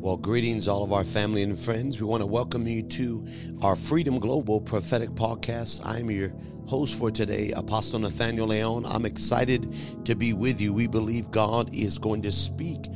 Well, greetings, all of our family and friends. We want to welcome you to our Freedom Global Prophetic Podcast. I'm your host for today, Apostle Nathaniel Leon. I'm excited to be with you. We believe God is going to speak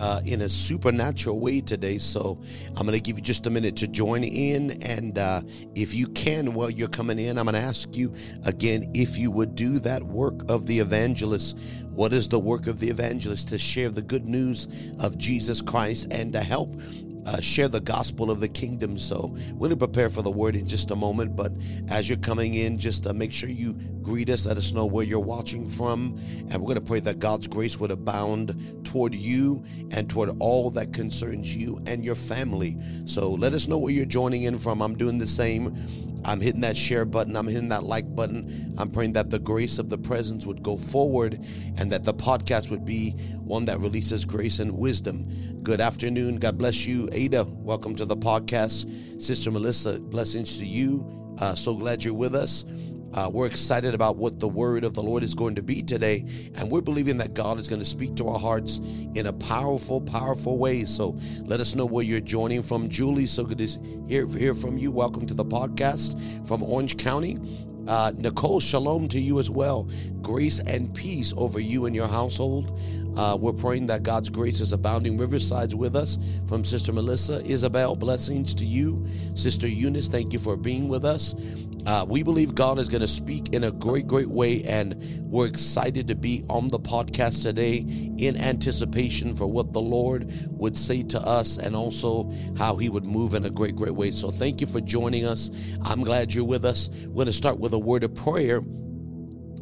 uh, in a supernatural way today. So I'm going to give you just a minute to join in. And uh, if you can, while you're coming in, I'm going to ask you again if you would do that work of the evangelist. What is the work of the evangelist? To share the good news of Jesus Christ and to help uh, share the gospel of the kingdom. So we're going to prepare for the word in just a moment. But as you're coming in, just uh, make sure you greet us. Let us know where you're watching from. And we're going to pray that God's grace would abound toward you and toward all that concerns you and your family. So let us know where you're joining in from. I'm doing the same. I'm hitting that share button. I'm hitting that like button. I'm praying that the grace of the presence would go forward and that the podcast would be one that releases grace and wisdom. Good afternoon. God bless you. Ada, welcome to the podcast. Sister Melissa, blessings to you. Uh, so glad you're with us. Uh, we're excited about what the word of the Lord is going to be today, and we're believing that God is going to speak to our hearts in a powerful, powerful way. So let us know where you're joining from. Julie, so good to hear, hear from you. Welcome to the podcast from Orange County. Uh, Nicole, shalom to you as well. Grace and peace over you and your household. Uh, we're praying that God's grace is abounding. Riverside's with us from Sister Melissa. Isabel, blessings to you. Sister Eunice, thank you for being with us. Uh, we believe God is going to speak in a great, great way, and we're excited to be on the podcast today in anticipation for what the Lord would say to us and also how He would move in a great, great way. So, thank you for joining us. I'm glad you're with us. We're going to start with a word of prayer.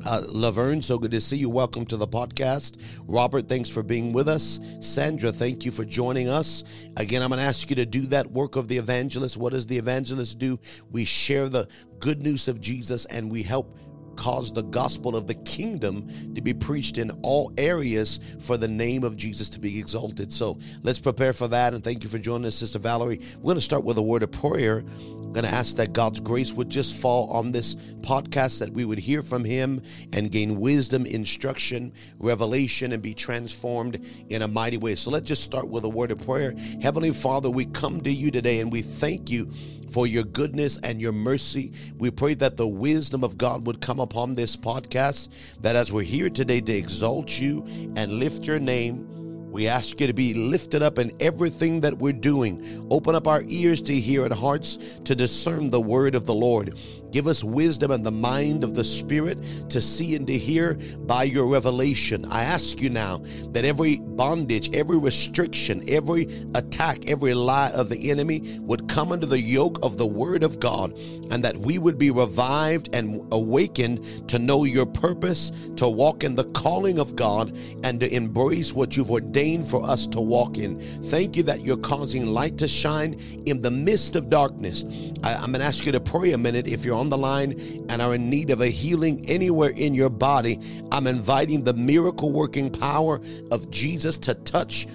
Uh, Laverne, so good to see you. Welcome to the podcast. Robert, thanks for being with us. Sandra, thank you for joining us. Again, I'm going to ask you to do that work of the evangelist. What does the evangelist do? We share the good news of Jesus and we help cause the gospel of the kingdom to be preached in all areas for the name of Jesus to be exalted. So let's prepare for that. And thank you for joining us, Sister Valerie. We're going to start with a word of prayer. I'm going to ask that God's grace would just fall on this podcast, that we would hear from Him and gain wisdom, instruction, revelation, and be transformed in a mighty way. So let's just start with a word of prayer. Heavenly Father, we come to you today and we thank you for your goodness and your mercy. We pray that the wisdom of God would come upon this podcast, that as we're here today to exalt you and lift your name, we ask you to be lifted up in everything that we're doing. Open up our ears to hear and hearts to discern the word of the Lord. Give us wisdom and the mind of the Spirit to see and to hear by your revelation. I ask you now that every bondage, every restriction, every attack, every lie of the enemy would come under the yoke of the Word of God and that we would be revived and awakened to know your purpose, to walk in the calling of God, and to embrace what you've ordained for us to walk in. Thank you that you're causing light to shine in the midst of darkness. I, am going to ask you to pray a minute if you're on the line and are in need of a healing anywhere in your body, I'm inviting the miracle working power of Jesus to touch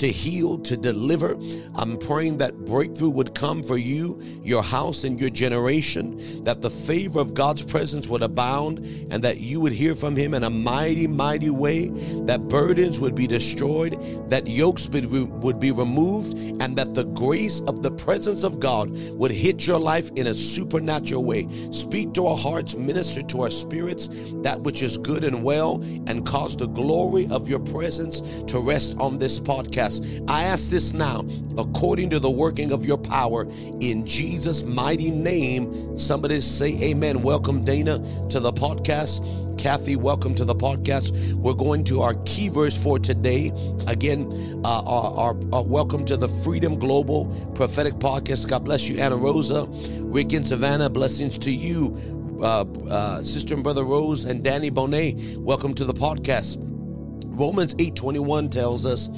to heal, to deliver. I'm praying that breakthrough would come for you, your house, and your generation, that the favor of God's presence would abound, and that you would hear from Him in a mighty, mighty way, that burdens would be destroyed, that yokes would be removed, and that the grace of the presence of God would hit your life in a supernatural way. Speak to our hearts, minister to our spirits that which is good and well, and cause the glory of your presence to rest on this podcast. I ask this now, according to the working of your power, in Jesus' mighty name. Somebody say amen. Welcome, Dana, to the podcast. Kathy, welcome to the podcast. We're going to our key verse for today. Again, uh, our, our, our, welcome to the Freedom Global Prophetic Podcast. God bless you, Anna Rosa, Rick and Savannah. Blessings to you. Uh, uh, Sister and Brother Rose and Danny Bonet, welcome to the podcast. Romans 8:21 tells us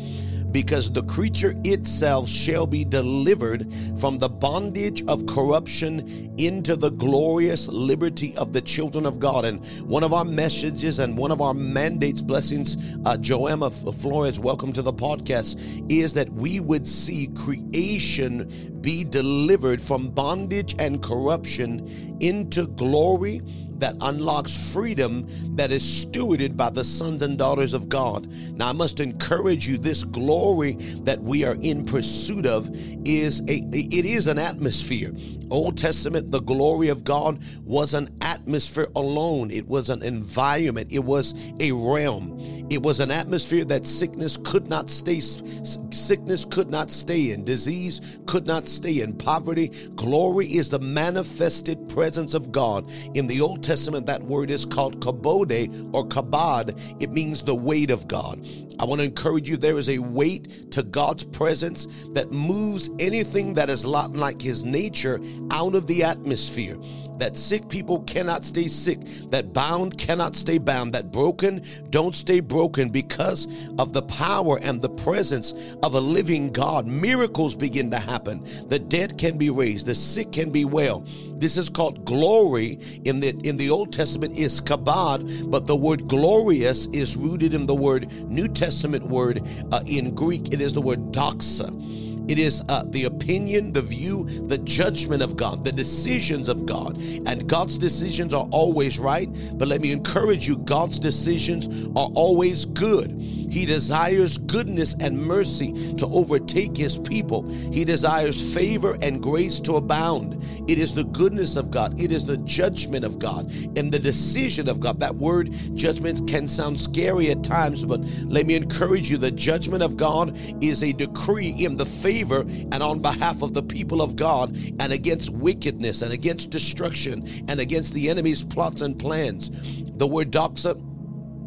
because the creature itself shall be delivered from the bondage of corruption into the glorious liberty of the children of God. And one of our messages and one of our mandates, blessings, uh, Joemma Flores, welcome to the podcast, is that we would see creation be delivered from bondage and corruption into glory that unlocks freedom that is stewarded by the sons and daughters of God. Now, I must encourage you this glory that we are in pursuit of is a it is an atmosphere. Old Testament, the glory of God was an atmosphere alone. It was an environment. It was a realm. It was an atmosphere that sickness could not stay sickness could not stay in. Disease could not stay in. Poverty, glory is the manifested presence of God. In the Old Testament, that word is called kabode or kabod. It means the weight of God. I want to encourage you there is a weight to God's presence that moves anything that is not like his nature out of the atmosphere that sick people cannot stay sick, that bound cannot stay bound, that broken don't stay broken because of the power and the presence of a living God. Miracles begin to happen. The dead can be raised, the sick can be well. This is called glory in the in the Old Testament is kabod, but the word glorious is rooted in the word New Testament word uh, in Greek. It is the word doxa. It is uh, the opinion, the view, the judgment of God, the decisions of God. And God's decisions are always right. But let me encourage you God's decisions are always good. He desires goodness and mercy to overtake his people. He desires favor and grace to abound. It is the goodness of God, it is the judgment of God, and the decision of God. That word judgment can sound scary at times, but let me encourage you the judgment of God is a decree in the favor and on behalf of the people of God and against wickedness and against destruction and against the enemy's plots and plans. The word doxa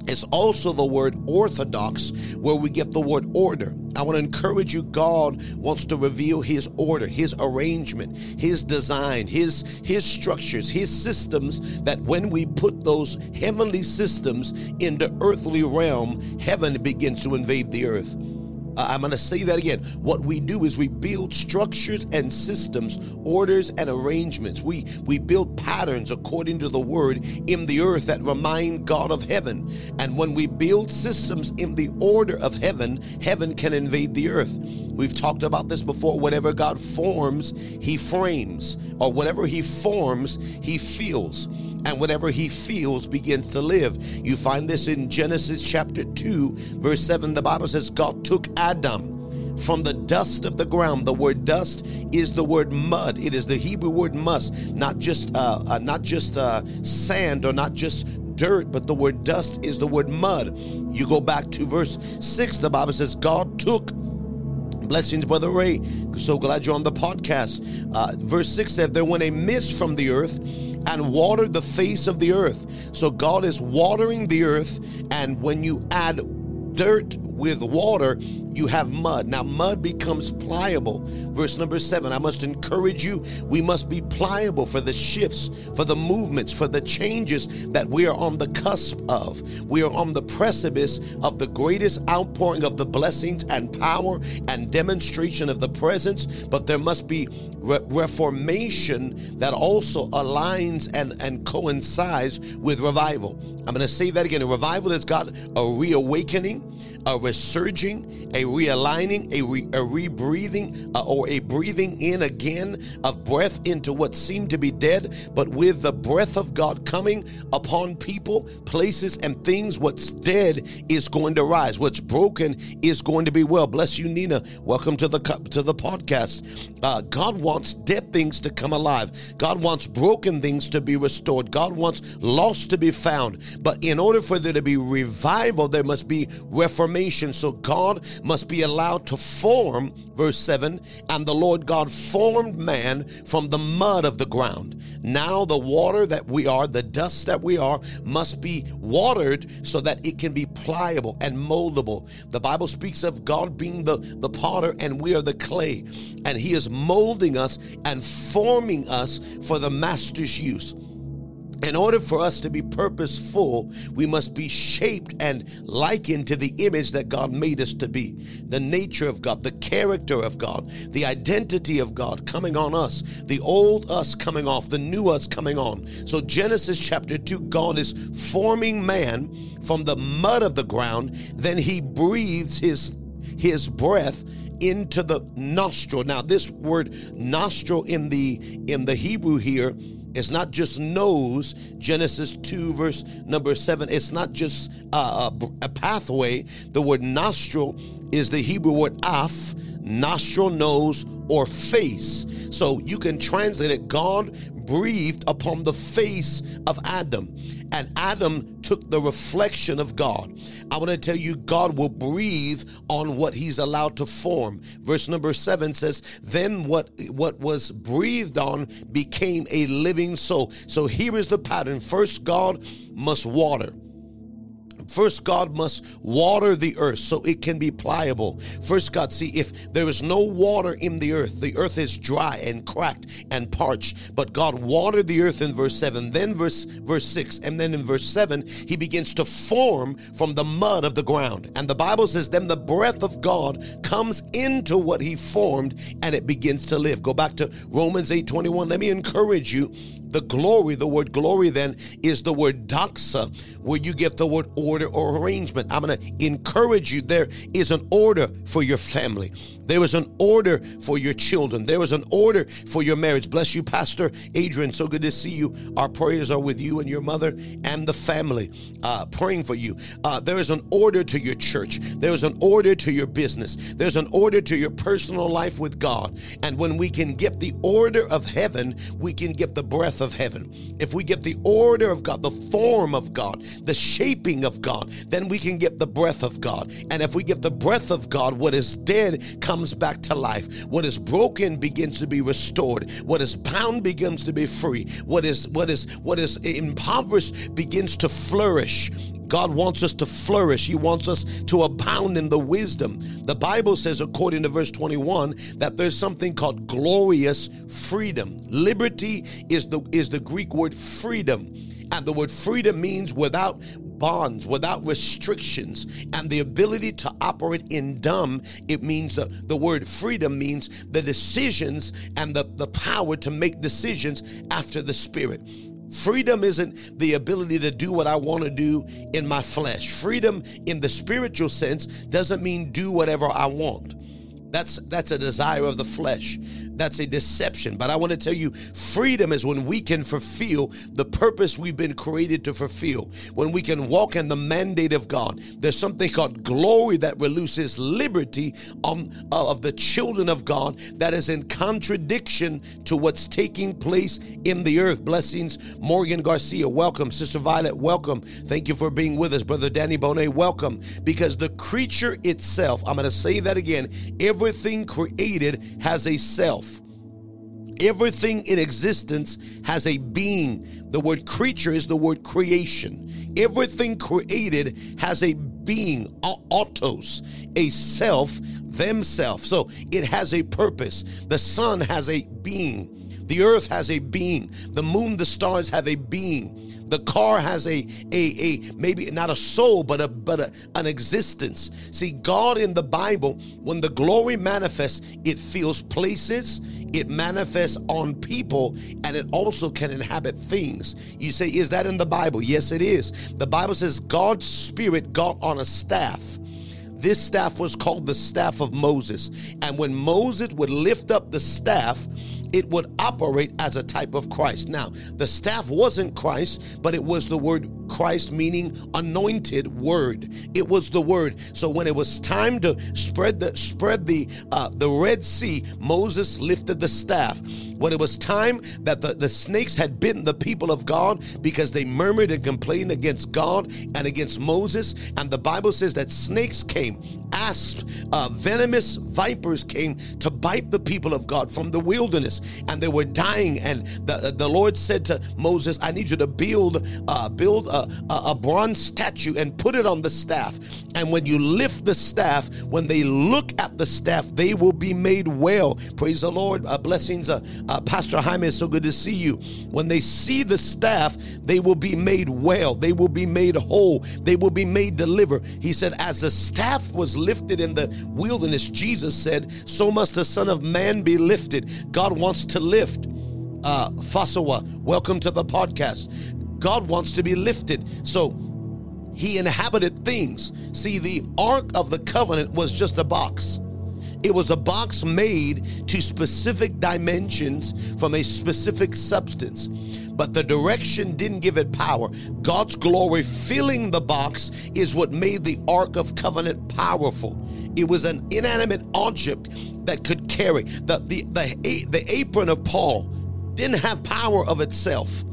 is also the word orthodox, where we get the word order. I want to encourage you, God wants to reveal his order, his arrangement, his design, his his structures, his systems, that when we put those heavenly systems in the earthly realm, heaven begins to invade the earth. Uh, I'm going to say that again. What we do is we build structures and systems, orders and arrangements. We we build patterns according to the word in the earth that remind God of heaven. And when we build systems in the order of heaven, heaven can invade the earth. We've talked about this before. Whatever God forms, he frames, or whatever he forms, he feels and whatever he feels begins to live. You find this in Genesis chapter 2, verse 7. The Bible says, God took Adam from the dust of the ground. The word dust is the word mud. It is the Hebrew word must, not just uh, uh, not just uh, sand or not just dirt, but the word dust is the word mud. You go back to verse six. The Bible says God took. Blessings, Brother Ray. So glad you're on the podcast. Uh, verse 6 said, There went a mist from the earth and watered the face of the earth. So God is watering the earth, and when you add dirt with water, you have mud. Now, mud becomes pliable. Verse number seven I must encourage you, we must be pliable for the shifts, for the movements, for the changes that we are on the cusp of. We are on the precipice of the greatest outpouring of the blessings and power and demonstration of the presence, but there must be re- reformation that also aligns and, and coincides with revival. I'm going to say that again. A revival has got a reawakening a resurging, a realigning, a, re, a rebreathing, uh, or a breathing in again of breath into what seemed to be dead, but with the breath of God coming upon people, places, and things, what's dead is going to rise. What's broken is going to be well. Bless you, Nina. Welcome to the to the podcast. Uh, God wants dead things to come alive. God wants broken things to be restored. God wants lost to be found. But in order for there to be revival, there must be reformation. So God must be allowed to form, verse 7, and the Lord God formed man from the mud of the ground. Now the water that we are, the dust that we are, must be watered so that it can be pliable and moldable. The Bible speaks of God being the, the potter and we are the clay. And He is molding us and forming us for the master's use. In order for us to be purposeful, we must be shaped and likened to the image that God made us to be. The nature of God, the character of God, the identity of God coming on us, the old us coming off, the new us coming on. So, Genesis chapter 2, God is forming man from the mud of the ground, then he breathes his his breath into the nostril. Now, this word nostril in the in the Hebrew here is not just nose. Genesis 2, verse number 7. It's not just a, a pathway. The word nostril is the Hebrew word af, nostril, nose, or face. So you can translate it God breathed upon the face of Adam, and Adam took the reflection of God. I want to tell you, God will breathe on what He's allowed to form. Verse number seven says, Then what, what was breathed on became a living soul. So here is the pattern. First, God must water. First, God must water the earth so it can be pliable. First, God, see, if there is no water in the earth, the earth is dry and cracked and parched. But God watered the earth in verse 7, then verse verse 6, and then in verse 7, he begins to form from the mud of the ground. And the Bible says, then the breath of God comes into what he formed and it begins to live. Go back to Romans 8 21. Let me encourage you the glory, the word glory then is the word doxa, where you get the word order or arrangement. I'm going to encourage you. There is an order for your family. There is an order for your children. There is an order for your marriage. Bless you, Pastor Adrian. So good to see you. Our prayers are with you and your mother and the family, uh, praying for you. Uh, there is an order to your church. There is an order to your business. There's an order to your personal life with God. And when we can get the order of heaven, we can get the breath of heaven. If we get the order of God, the form of God, the shaping of God, then we can get the breath of God. And if we get the breath of God, what is dead comes comes back to life. What is broken begins to be restored. What is bound begins to be free. What is what is what is impoverished begins to flourish. God wants us to flourish. He wants us to abound in the wisdom. The Bible says, according to verse 21, that there's something called glorious freedom. Liberty is the is the Greek word freedom. And the word freedom means without bonds, without restrictions, and the ability to operate in dumb. It means the, the word freedom means the decisions and the, the power to make decisions after the Spirit. Freedom isn't the ability to do what I want to do in my flesh. Freedom in the spiritual sense doesn't mean do whatever I want. That's that's a desire of the flesh. That's a deception. But I want to tell you, freedom is when we can fulfill the purpose we've been created to fulfill. When we can walk in the mandate of God. There's something called glory that releases liberty on, uh, of the children of God that is in contradiction to what's taking place in the earth. Blessings, Morgan Garcia, welcome. Sister Violet, welcome. Thank you for being with us. Brother Danny Bonet, welcome. Because the creature itself, I'm going to say that again, everything created has a self. Everything in existence has a being. The word creature is the word creation. Everything created has a being, autos, a self, themselves. So it has a purpose. The sun has a being. The earth has a being. The moon, the stars have a being. The car has a a a maybe not a soul, but a but a, an existence. See, God in the Bible, when the glory manifests, it fills places, it manifests on people, and it also can inhabit things. You say, is that in the Bible? Yes, it is. The Bible says God's spirit got on a staff. This staff was called the staff of Moses. And when Moses would lift up the staff, it would operate as a type of Christ. Now, the staff wasn't Christ, but it was the word Christ, meaning anointed word. It was the word. So when it was time to spread the spread the uh, the Red Sea, Moses lifted the staff. When it was time that the, the snakes had bitten the people of God because they murmured and complained against God and against Moses, and the Bible says that snakes came, asps, uh, venomous vipers came to bite the people of God from the wilderness, and they were dying. And the, the Lord said to Moses, "I need you to build uh, build a, a bronze statue and put it on the staff. And when you lift the staff, when they look at the staff, they will be made well. Praise the Lord. Uh, blessings, uh, Pastor Jaime. It's so good to see you. When they see the staff, they will be made well. They will be made whole. They will be made deliver. He said, as the staff was lifted in the wilderness, Jesus said, so must the Son of Man be lifted. God wants to lift. Uh, Fasawa, welcome to the podcast. God wants to be lifted. So he inhabited things. See, the Ark of the Covenant was just a box. It was a box made to specific dimensions from a specific substance. But the direction didn't give it power. God's glory filling the box is what made the Ark of Covenant powerful. It was an inanimate object that could carry. The, the, the, the apron of Paul didn't have power of itself.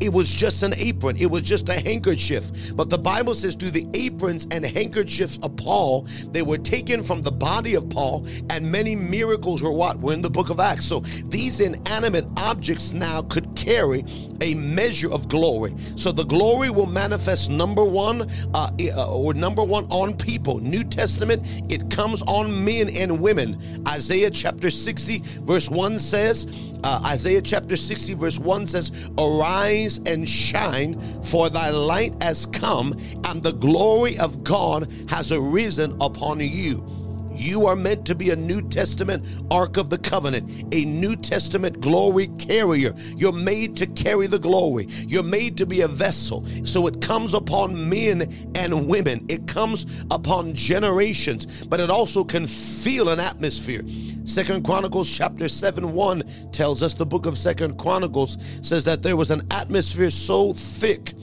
It was just an apron, it was just a handkerchief. But the Bible says, through the aprons and handkerchiefs of Paul, they were taken from the body of Paul, and many miracles were what? Were in the book of Acts. So these inanimate objects now could carry a measure of glory. So the glory will manifest number one, uh, uh or number one on people. New Testament, it comes on men and women. Isaiah chapter 60, verse 1 says, uh, Isaiah chapter 60, verse 1 says, Arise and shine, for thy light has come, and the glory of God has arisen upon you. You are meant to be a New Testament Ark of the Covenant, a New Testament glory carrier. You're made to carry the glory. You're made to be a vessel. So it comes upon men and women, it comes upon generations, but it also can feel an atmosphere. Second Chronicles chapter 7 1 tells us the book of Second Chronicles says that there was an atmosphere so thick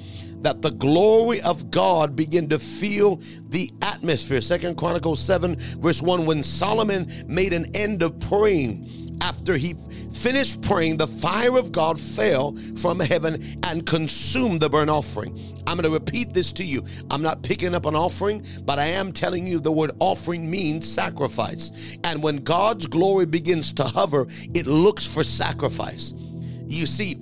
that the glory of God began to fill the atmosphere. Second Chronicles 7, verse 1, when Solomon made an end of praying, after he finished praying, the fire of God fell from heaven and consumed the burnt offering. I'm going to repeat this to you. I'm not picking up an offering, but I am telling you the word offering means sacrifice. And when God's glory begins to hover, it looks for sacrifice. You see,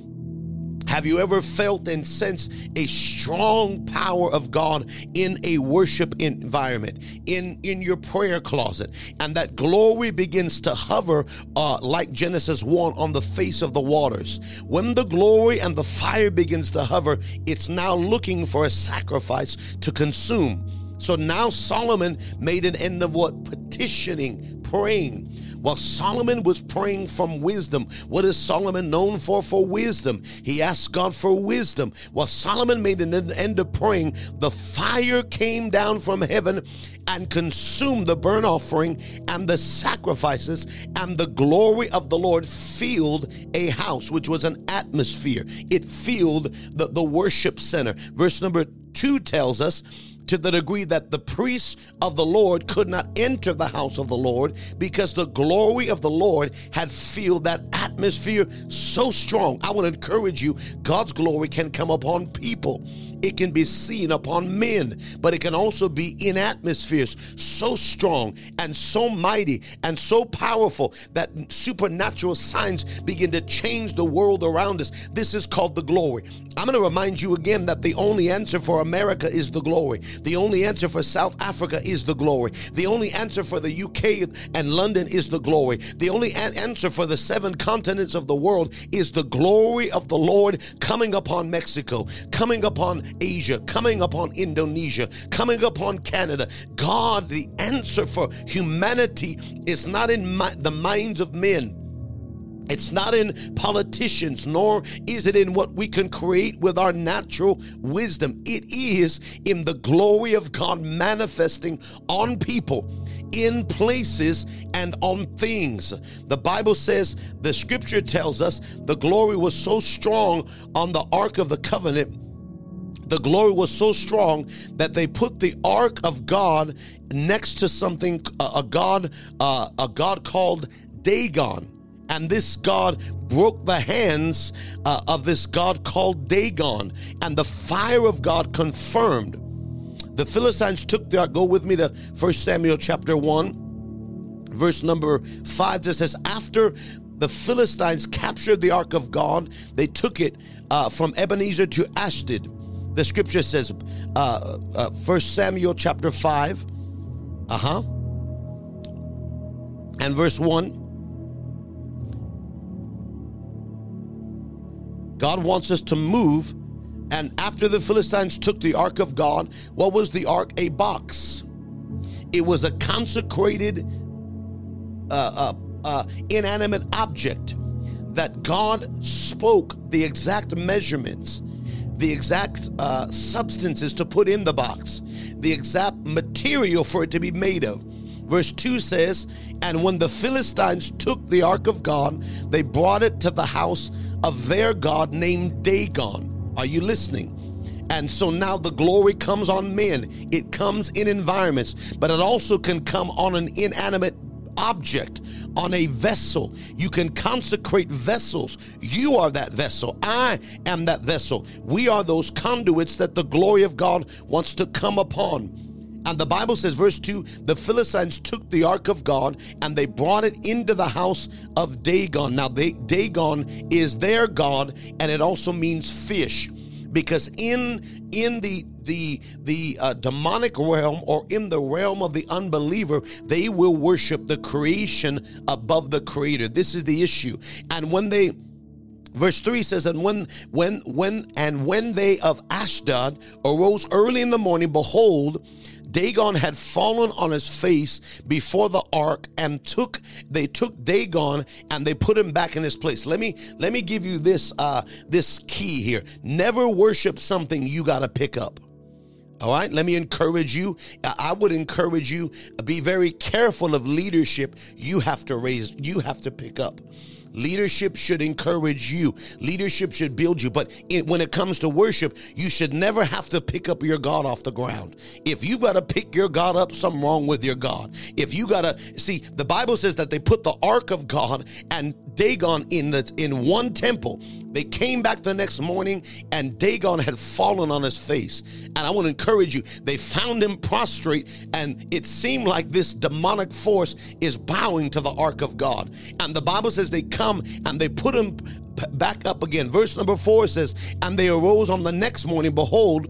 have you ever felt and sensed a strong power of God in a worship environment, in, in your prayer closet, and that glory begins to hover uh, like Genesis 1 on the face of the waters? When the glory and the fire begins to hover, it's now looking for a sacrifice to consume. So now Solomon made an end of what? Petitioning, praying. While Solomon was praying from wisdom, what is Solomon known for? For wisdom. He asked God for wisdom. While Solomon made an end of praying, the fire came down from heaven and consumed the burnt offering and the sacrifices, and the glory of the Lord filled a house, which was an atmosphere. It filled the, the worship center. Verse number two tells us to the degree that the priests of the Lord could not enter the house of the Lord because the glory of the Lord had filled that atmosphere so strong. I would encourage you, God's glory can come upon people. It can be seen upon men, but it can also be in atmospheres so strong and so mighty and so powerful that supernatural signs begin to change the world around us. This is called the glory. I'm going to remind you again that the only answer for America is the glory. The only answer for South Africa is the glory. The only answer for the UK and London is the glory. The only answer for the seven continents of the world is the glory of the Lord coming upon Mexico, coming upon Asia, coming upon Indonesia, coming upon Canada. God, the answer for humanity is not in my, the minds of men. It's not in politicians, nor is it in what we can create with our natural wisdom. It is in the glory of God manifesting on people, in places, and on things. The Bible says, the scripture tells us, the glory was so strong on the Ark of the Covenant. The glory was so strong that they put the ark of God next to something, a, a god, uh, a god called Dagon and this God broke the hands uh, of this God called Dagon, and the fire of God confirmed. The Philistines took their, go with me to 1 Samuel chapter 1, verse number 5. That says, After the Philistines captured the ark of God, they took it uh, from Ebenezer to Ashdod. The scripture says, uh, uh, 1 Samuel chapter 5, uh huh, and verse 1. God wants us to move. And after the Philistines took the ark of God, what was the ark? A box. It was a consecrated, uh, uh, uh, inanimate object that God spoke the exact measurements, the exact uh, substances to put in the box, the exact material for it to be made of. Verse 2 says, And when the Philistines took the ark of God, they brought it to the house of their God named Dagon. Are you listening? And so now the glory comes on men. It comes in environments, but it also can come on an inanimate object, on a vessel. You can consecrate vessels. You are that vessel. I am that vessel. We are those conduits that the glory of God wants to come upon. And the Bible says, verse 2 the Philistines took the ark of God and they brought it into the house of Dagon. Now, Dagon is their God, and it also means fish because in in the the the uh, demonic realm or in the realm of the unbeliever they will worship the creation above the creator this is the issue and when they verse 3 says and when when when and when they of ashdod arose early in the morning behold Dagon had fallen on his face before the ark and took they took Dagon and they put him back in his place. Let me let me give you this uh this key here. Never worship something you got to pick up. All right, let me encourage you. I would encourage you be very careful of leadership you have to raise, you have to pick up. Leadership should encourage you. Leadership should build you. But it, when it comes to worship, you should never have to pick up your God off the ground. If you got to pick your God up, something wrong with your God. If you got to see, the Bible says that they put the ark of God and Dagon in the in one temple. They came back the next morning and Dagon had fallen on his face. And I want to encourage you, they found him prostrate, and it seemed like this demonic force is bowing to the ark of God. And the Bible says they come and they put him back up again. Verse number four says, And they arose on the next morning, behold,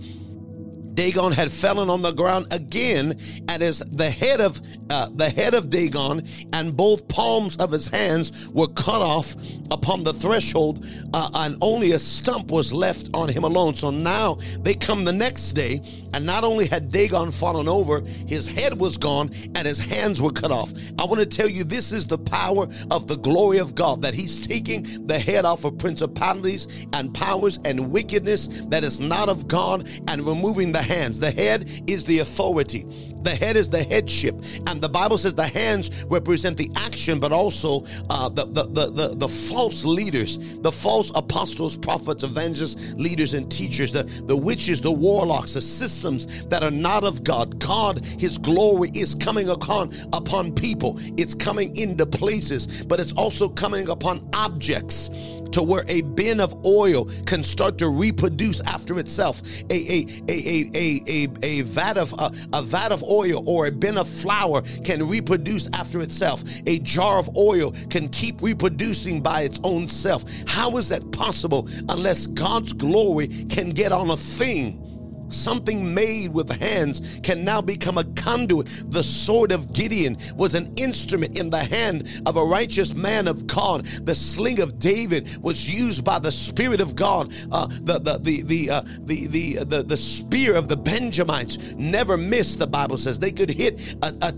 Dagon had fallen on the ground again, and as the head of uh, the head of Dagon and both palms of his hands were cut off upon the threshold, uh, and only a stump was left on him alone. So now they come the next day, and not only had Dagon fallen over, his head was gone and his hands were cut off. I want to tell you, this is the power of the glory of God that He's taking the head off of principalities and powers and wickedness that is not of God and removing the hands. The head is the authority. The head is the headship, and the Bible says the hands represent the action, but also uh, the, the, the the the false leaders, the false apostles, prophets, evangelists, leaders, and teachers, the the witches, the warlocks, the systems that are not of God. God, His glory is coming upon upon people. It's coming into places, but it's also coming upon objects to where a bin of oil can start to reproduce after itself. A a a a a a, vat of a, a vat of oil or a bin of flour can reproduce after itself. A jar of oil can keep reproducing by its own self. How is that possible unless God's glory can get on a thing? Something made with hands can now become a conduit. The sword of Gideon was an instrument in the hand of a righteous man of God. The sling of David was used by the Spirit of God. Uh, the the the the, uh, the the the the spear of the Benjamites never missed. The Bible says they could hit a, a,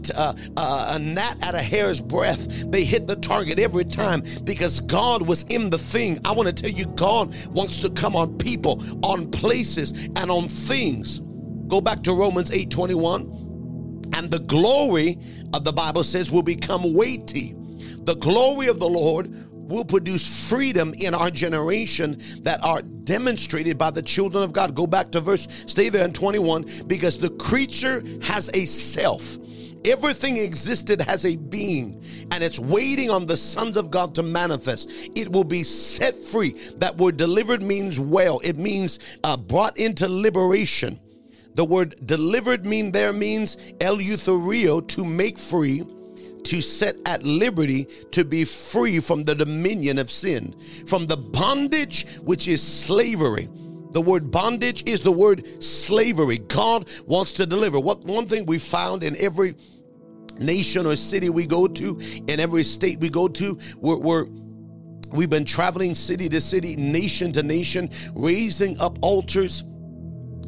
a, a gnat at a hair's breadth. They hit the target every time because God was in the thing. I want to tell you, God wants to come on people, on places, and on things things. Go back to Romans 8 21. And the glory of the Bible says will become weighty. The glory of the Lord will produce freedom in our generation that are demonstrated by the children of God. Go back to verse, stay there in 21, because the creature has a self. Everything existed has a being, and it's waiting on the sons of God to manifest. It will be set free. That word delivered means well, it means uh, brought into liberation. The word delivered mean there means eleutherio, to make free, to set at liberty, to be free from the dominion of sin, from the bondage which is slavery. The word bondage is the word slavery. God wants to deliver. What one thing we found in every nation or city we go to, in every state we go to, we're, we're we've been traveling city to city, nation to nation, raising up altars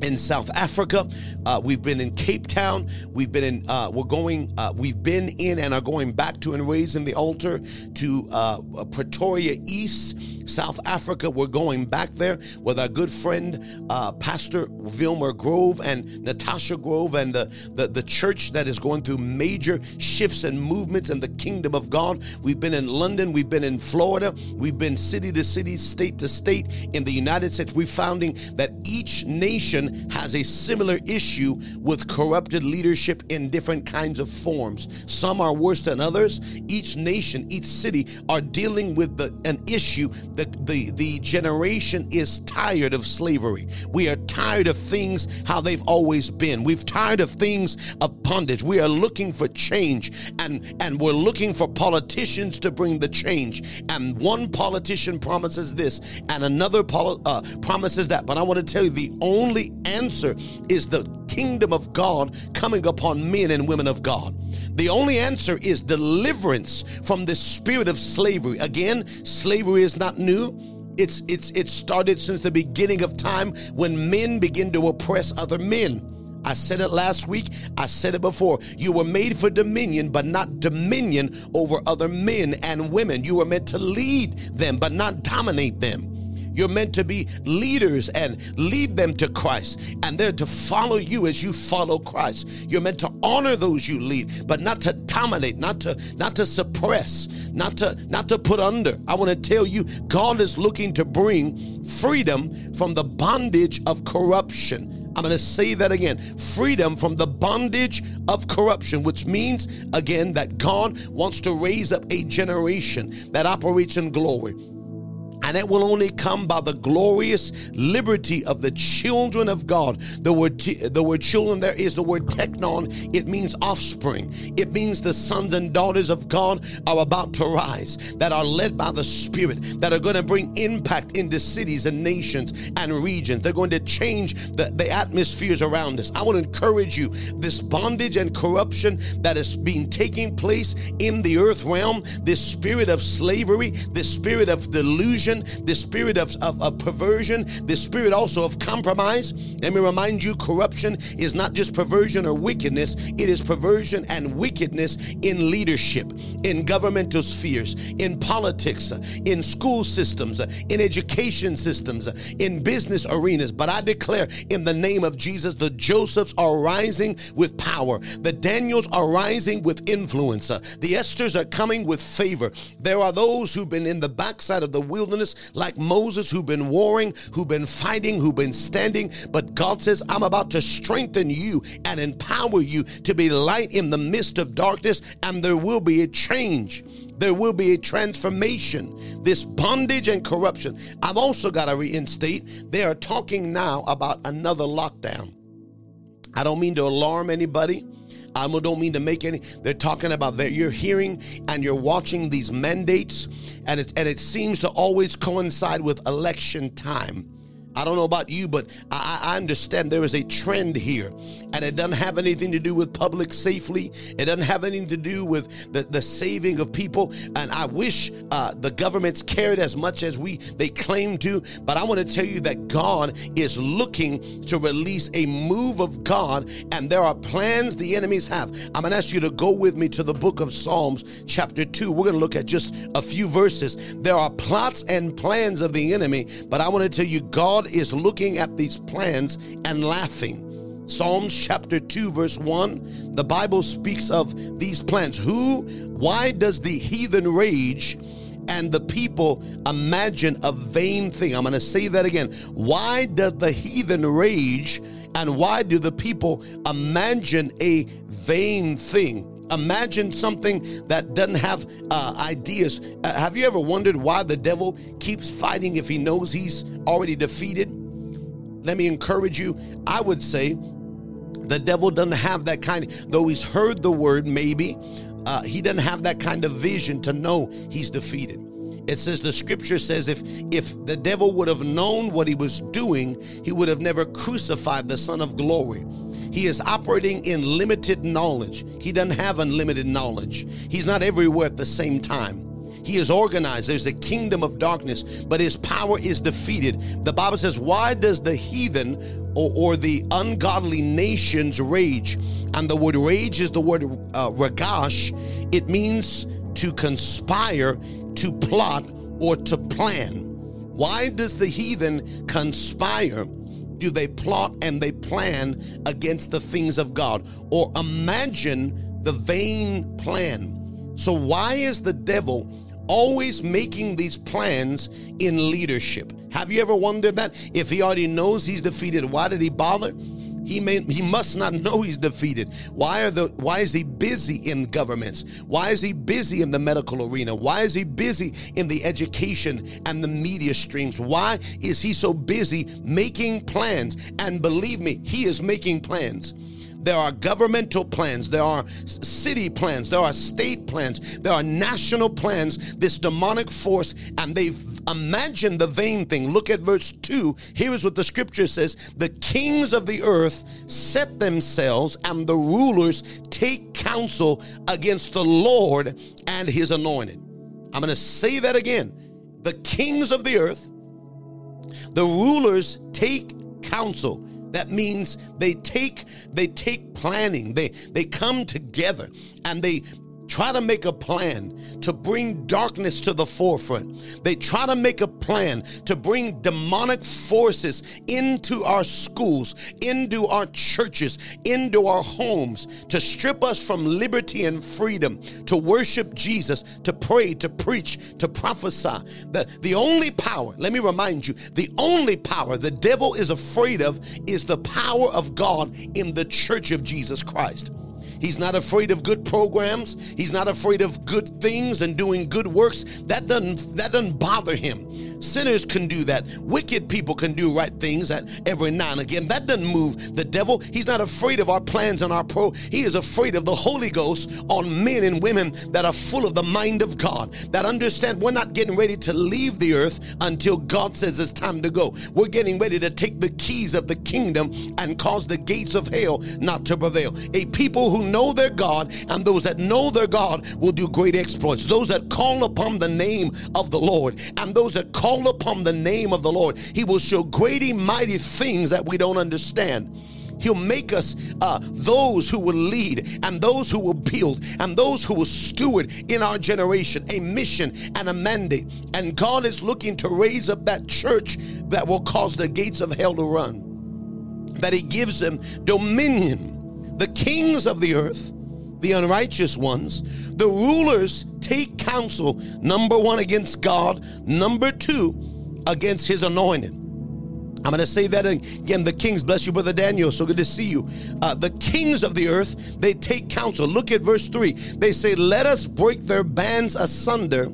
in South Africa. Uh, we've been in Cape Town. We've been in. Uh, we're going. Uh, we've been in and are going back to and raising the altar to uh, Pretoria East, South Africa. We're going back there with our good friend uh, Pastor Vilmer Grove and Natasha Grove and the, the the church that is going through major shifts and movements in the kingdom of God. We've been in London. We've been in Florida. We've been city to city, state to state in the United States. We're founding that each nation has a similar issue with corrupted leadership in different kinds of forms. Some are worse than others. Each nation, each city are dealing with the, an issue that the, the generation is tired of slavery. We are tired of things how they've always been. We've tired of things of bondage. We are looking for change and, and we're looking for politicians to bring the change. And one politician promises this and another poli- uh, promises that. But I want to tell you the only answer is the kingdom of God coming upon men and women of God. The only answer is deliverance from the spirit of slavery. Again, slavery is not new. It's it's it started since the beginning of time when men begin to oppress other men. I said it last week. I said it before. You were made for dominion, but not dominion over other men and women. You were meant to lead them, but not dominate them. You're meant to be leaders and lead them to Christ, and they're to follow you as you follow Christ. You're meant to honor those you lead, but not to dominate, not to not to suppress, not to not to put under. I want to tell you, God is looking to bring freedom from the bondage of corruption. I'm going to say that again freedom from the bondage of corruption, which means, again, that God wants to raise up a generation that operates in glory and it will only come by the glorious liberty of the children of God. The word, t- the word children there is the word technon. It means offspring. It means the sons and daughters of God are about to rise, that are led by the Spirit, that are going to bring impact into cities and nations and regions. They're going to change the, the atmospheres around us. I want to encourage you this bondage and corruption that is being taking place in the earth realm, this spirit of slavery, this spirit of delusion the spirit of, of, of perversion, the spirit also of compromise. Let me remind you corruption is not just perversion or wickedness, it is perversion and wickedness in leadership, in governmental spheres, in politics, in school systems, in education systems, in business arenas. But I declare in the name of Jesus, the Josephs are rising with power, the Daniels are rising with influence, the Esthers are coming with favor. There are those who've been in the backside of the wilderness like Moses who've been warring, who've been fighting, who've been standing. But God says, I'm about to strengthen you and empower you to be light in the midst of darkness, and there will be a change there will be a transformation. This bondage and corruption. I've also got to reinstate, they are talking now about another lockdown. I don't mean to alarm anybody. I don't mean to make any. They're talking about that you're hearing and you're watching these mandates, and it, and it seems to always coincide with election time. I don't know about you, but I, I, understand there is a trend here, and it doesn't have anything to do with public safely. It doesn't have anything to do with the, the saving of people. And I wish uh, the governments cared as much as we they claim to. But I want to tell you that God is looking to release a move of God, and there are plans the enemies have. I'm going to ask you to go with me to the book of Psalms, chapter two. We're going to look at just a few verses. There are plots and plans of the enemy, but I want to tell you, God God is looking at these plans and laughing. Psalms chapter 2, verse 1, the Bible speaks of these plans. Who, why does the heathen rage and the people imagine a vain thing? I'm going to say that again. Why does the heathen rage and why do the people imagine a vain thing? Imagine something that doesn't have uh, ideas. Uh, have you ever wondered why the devil keeps fighting if he knows he's already defeated? Let me encourage you. I would say the devil doesn't have that kind, though he's heard the word maybe, uh, he doesn't have that kind of vision to know he's defeated. It says the scripture says if if the devil would have known what he was doing, he would have never crucified the son of glory. He is operating in limited knowledge. He doesn't have unlimited knowledge. He's not everywhere at the same time. He is organized. There's a kingdom of darkness, but his power is defeated. The Bible says, Why does the heathen or, or the ungodly nations rage? And the word rage is the word uh, ragash. It means to conspire, to plot, or to plan. Why does the heathen conspire? Do they plot and they plan against the things of God? Or imagine the vain plan. So, why is the devil always making these plans in leadership? Have you ever wondered that? If he already knows he's defeated, why did he bother? He may he must not know he's defeated. Why are the why is he busy in governments? Why is he busy in the medical arena? Why is he busy in the education and the media streams? Why is he so busy making plans? And believe me, he is making plans. There are governmental plans, there are city plans, there are state plans, there are national plans, this demonic force, and they've imagined the vain thing. Look at verse 2. Here is what the scripture says The kings of the earth set themselves, and the rulers take counsel against the Lord and his anointed. I'm going to say that again. The kings of the earth, the rulers take counsel that means they take they take planning. They they come together and they try to make a plan to bring darkness to the forefront. They try to make a plan to bring demonic forces into our schools, into our churches, into our homes, to strip us from liberty and freedom, to worship Jesus, to pray, to preach, to prophesy. The, the only power, let me remind you, the only power the devil is afraid of is the power of God in the church of Jesus Christ. He's not afraid of good programs. He's not afraid of good things and doing good works. That doesn't that doesn't bother him. Sinners can do that. Wicked people can do right things at every now and again. That doesn't move the devil. He's not afraid of our plans and our pro. He is afraid of the Holy Ghost on men and women that are full of the mind of God, that understand we're not getting ready to leave the earth until God says it's time to go. We're getting ready to take the keys of the kingdom and cause the gates of hell not to prevail. A people who know their God, and those that know their God will do great exploits. Those that call upon the name of the Lord, and those that call upon the name of the Lord, He will show great and mighty things that we don't understand. He'll make us uh, those who will lead and those who will build and those who will steward in our generation a mission and a mandate. And God is looking to raise up that church that will cause the gates of hell to run, that He gives them dominion the kings of the earth, the unrighteous ones, the rulers take counsel, number one, against God, number two, against his anointed. I'm going to say that again. The kings, bless you, Brother Daniel. So good to see you. Uh, the kings of the earth, they take counsel. Look at verse 3. They say, Let us break their bands asunder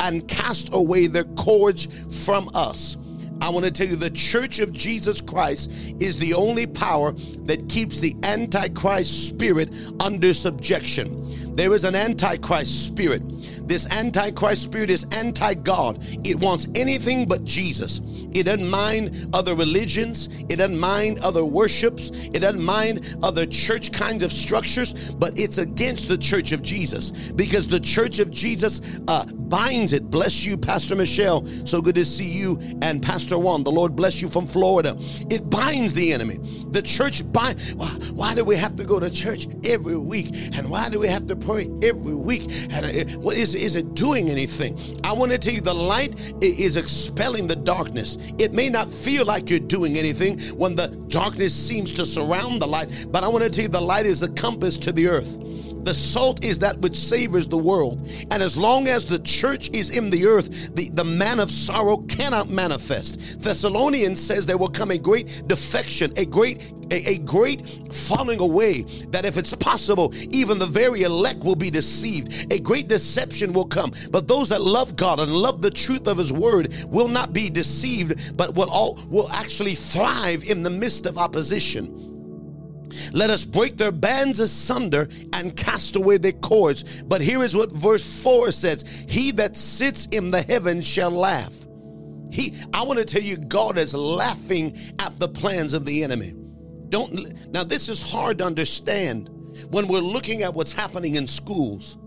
and cast away their cords from us. I want to tell you the church of Jesus Christ is the only power that keeps the Antichrist spirit under subjection. There is an Antichrist spirit. This Antichrist spirit is anti God. It wants anything but Jesus. It doesn't mind other religions. It doesn't mind other worships. It doesn't mind other church kinds of structures, but it's against the church of Jesus because the church of Jesus uh, binds it. Bless you, Pastor Michelle. So good to see you and Pastor Juan. The Lord bless you from Florida. It binds the enemy. The church bind. Why do we have to go to church every week? And why do we have to pray every week? And what is, is it doing anything? I want to tell you the light is expelling the darkness. It may not feel like you're doing anything when the darkness seems to surround the light, but I want to tell you the light is a compass to the earth. The salt is that which savors the world. And as long as the church is in the earth, the, the man of sorrow cannot manifest. Thessalonians says there will come a great defection, a great a, a, great falling away that if it's possible, even the very elect will be deceived. A great deception will come. But those that love God and love the truth of His word will not be deceived, but will all will actually thrive in the midst of opposition. Let us break their bands asunder and cast away their cords. But here is what verse 4 says He that sits in the heavens shall laugh. He, I want to tell you, God is laughing at the plans of the enemy. Don't, now, this is hard to understand when we're looking at what's happening in schools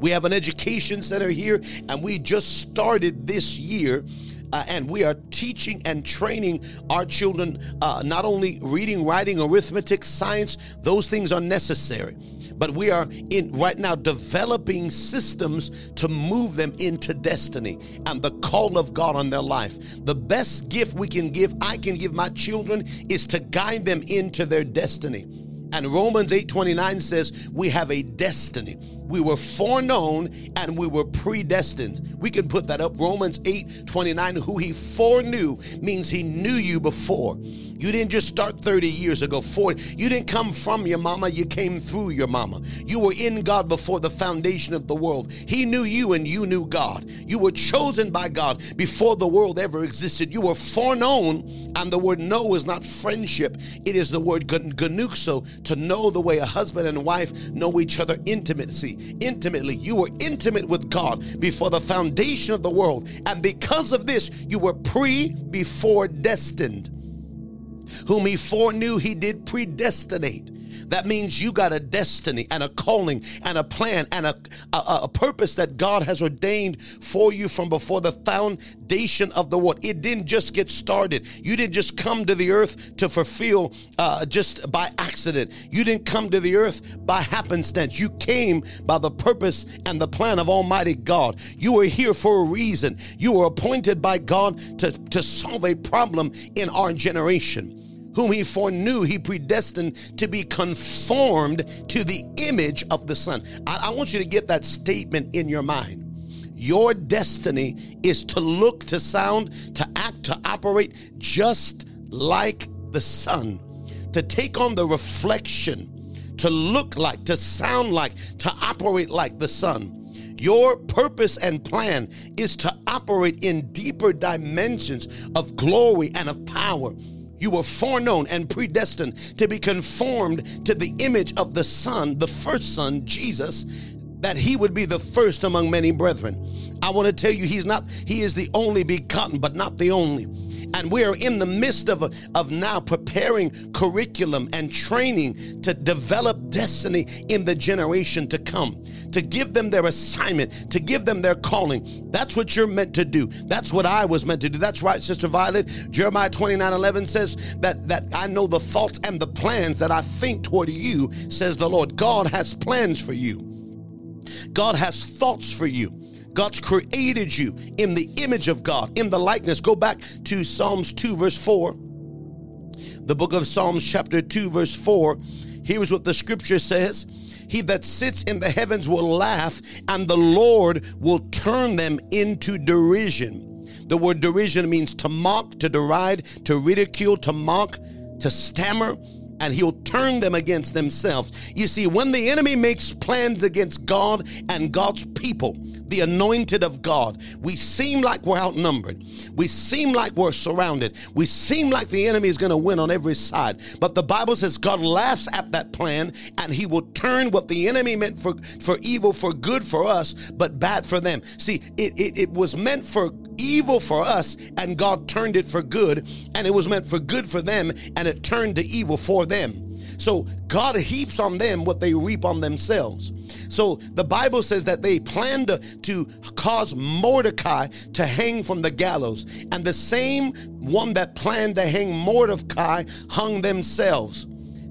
We have an education center here, and we just started this year. Uh, and we are teaching and training our children uh, not only reading, writing, arithmetic, science, those things are necessary but we are in right now developing systems to move them into destiny and the call of God on their life. The best gift we can give, I can give my children, is to guide them into their destiny. And Romans 8:29 says we have a destiny. We were foreknown and we were predestined. We can put that up. Romans 8:29 who he foreknew means he knew you before. You didn't just start 30 years ago, 40. You didn't come from your mama, you came through your mama. You were in God before the foundation of the world. He knew you and you knew God. You were chosen by God before the world ever existed. You were foreknown, and the word know is not friendship, it is the word ginosko, to know the way a husband and wife know each other intimacy, intimately. You were intimate with God before the foundation of the world. And because of this, you were pre before destined whom he foreknew, he did predestinate. That means you got a destiny and a calling and a plan and a, a, a, purpose that God has ordained for you from before the foundation of the world. It didn't just get started. You didn't just come to the earth to fulfill uh, just by accident. You didn't come to the earth by happenstance. You came by the purpose and the plan of Almighty God. You were here for a reason. You were appointed by God to, to solve a problem in our generation whom he foreknew, he predestined to be conformed to the image of the Son. I, I, want you to get that statement in your mind. Your destiny is to look, to sound, to act, to operate just like the Son, to take on the reflection, to look like, to sound like, to operate like the Son. Your purpose and plan is to operate in deeper dimensions of glory and of power. You were foreknown and predestined to be conformed to the image of the Son, the first Son, Jesus, that he would be the first among many brethren. I want to tell you, he's not, he is the only begotten, but not the only. And we are in the midst of, of now preparing curriculum and training to develop destiny in the generation to come, to give them their assignment, to give them their calling. That's what you're meant to do. That's what I was meant to do. That's right, Sister Violet. Jeremiah 29 11 says that, that I know the thoughts and the plans that I think toward you, says the Lord. God has plans for you. God has thoughts for you. God's created you in the image of God, in the likeness. Go back to Psalms 2, verse 4. The book of Psalms, chapter 2, verse 4. Here's what the scripture says He that sits in the heavens will laugh, and the Lord will turn them into derision. The word derision means to mock, to deride, to ridicule, to mock, to stammer and he'll turn them against themselves. You see, when the enemy makes plans against God and God's people, the anointed of God, we seem like we're outnumbered. We seem like we're surrounded. We seem like the enemy is going to win on every side. But the Bible says God laughs at that plan and he will turn what the enemy meant for, for evil for good for us, but bad for them. See, it, it, it was meant for evil for us and God turned it for good, and it was meant for good for them and it turned to evil for them. So God heaps on them what they reap on themselves. So the Bible says that they planned to, cause Mordecai to hang from the gallows, and the same one that planned to hang Mordecai hung themselves.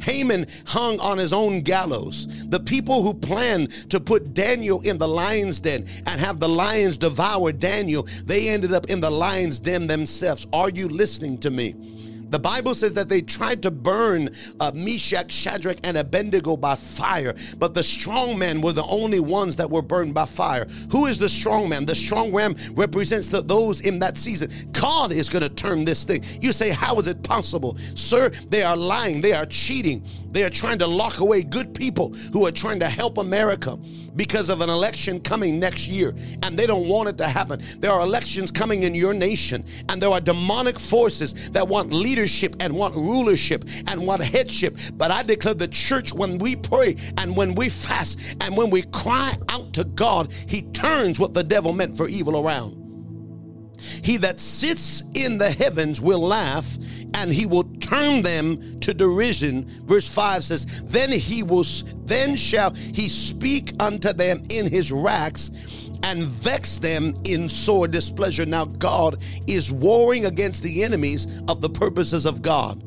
Haman hung on his own gallows. The people who planned to put Daniel in the lion's den and have the lions devour Daniel, they ended up in the lion's den themselves. Are you listening to me? The Bible says that they tried to burn uh, Meshach, Shadrach, and Abednego by fire, but the strong men were the only ones that were burned by fire. Who is the strong man? The strong man represents the, those in that season. God is going to turn this thing. You say, How is it possible? Sir, they are lying, they are cheating, they are trying to lock away good people who are trying to help America because of an election coming next year, and they don't want it to happen. There are elections coming in your nation, and there are demonic forces that want leadership and want rulership and want headship. But I declare the church, when we pray and when we fast and when we cry out to God, He turns what the devil meant for evil around. He that sits in the heavens will laugh, and he will turn them to derision. Verse 5 says, Then he will then shall he speak unto them in his racks and vex them in sore displeasure. Now, God is warring against the enemies of the purposes of God.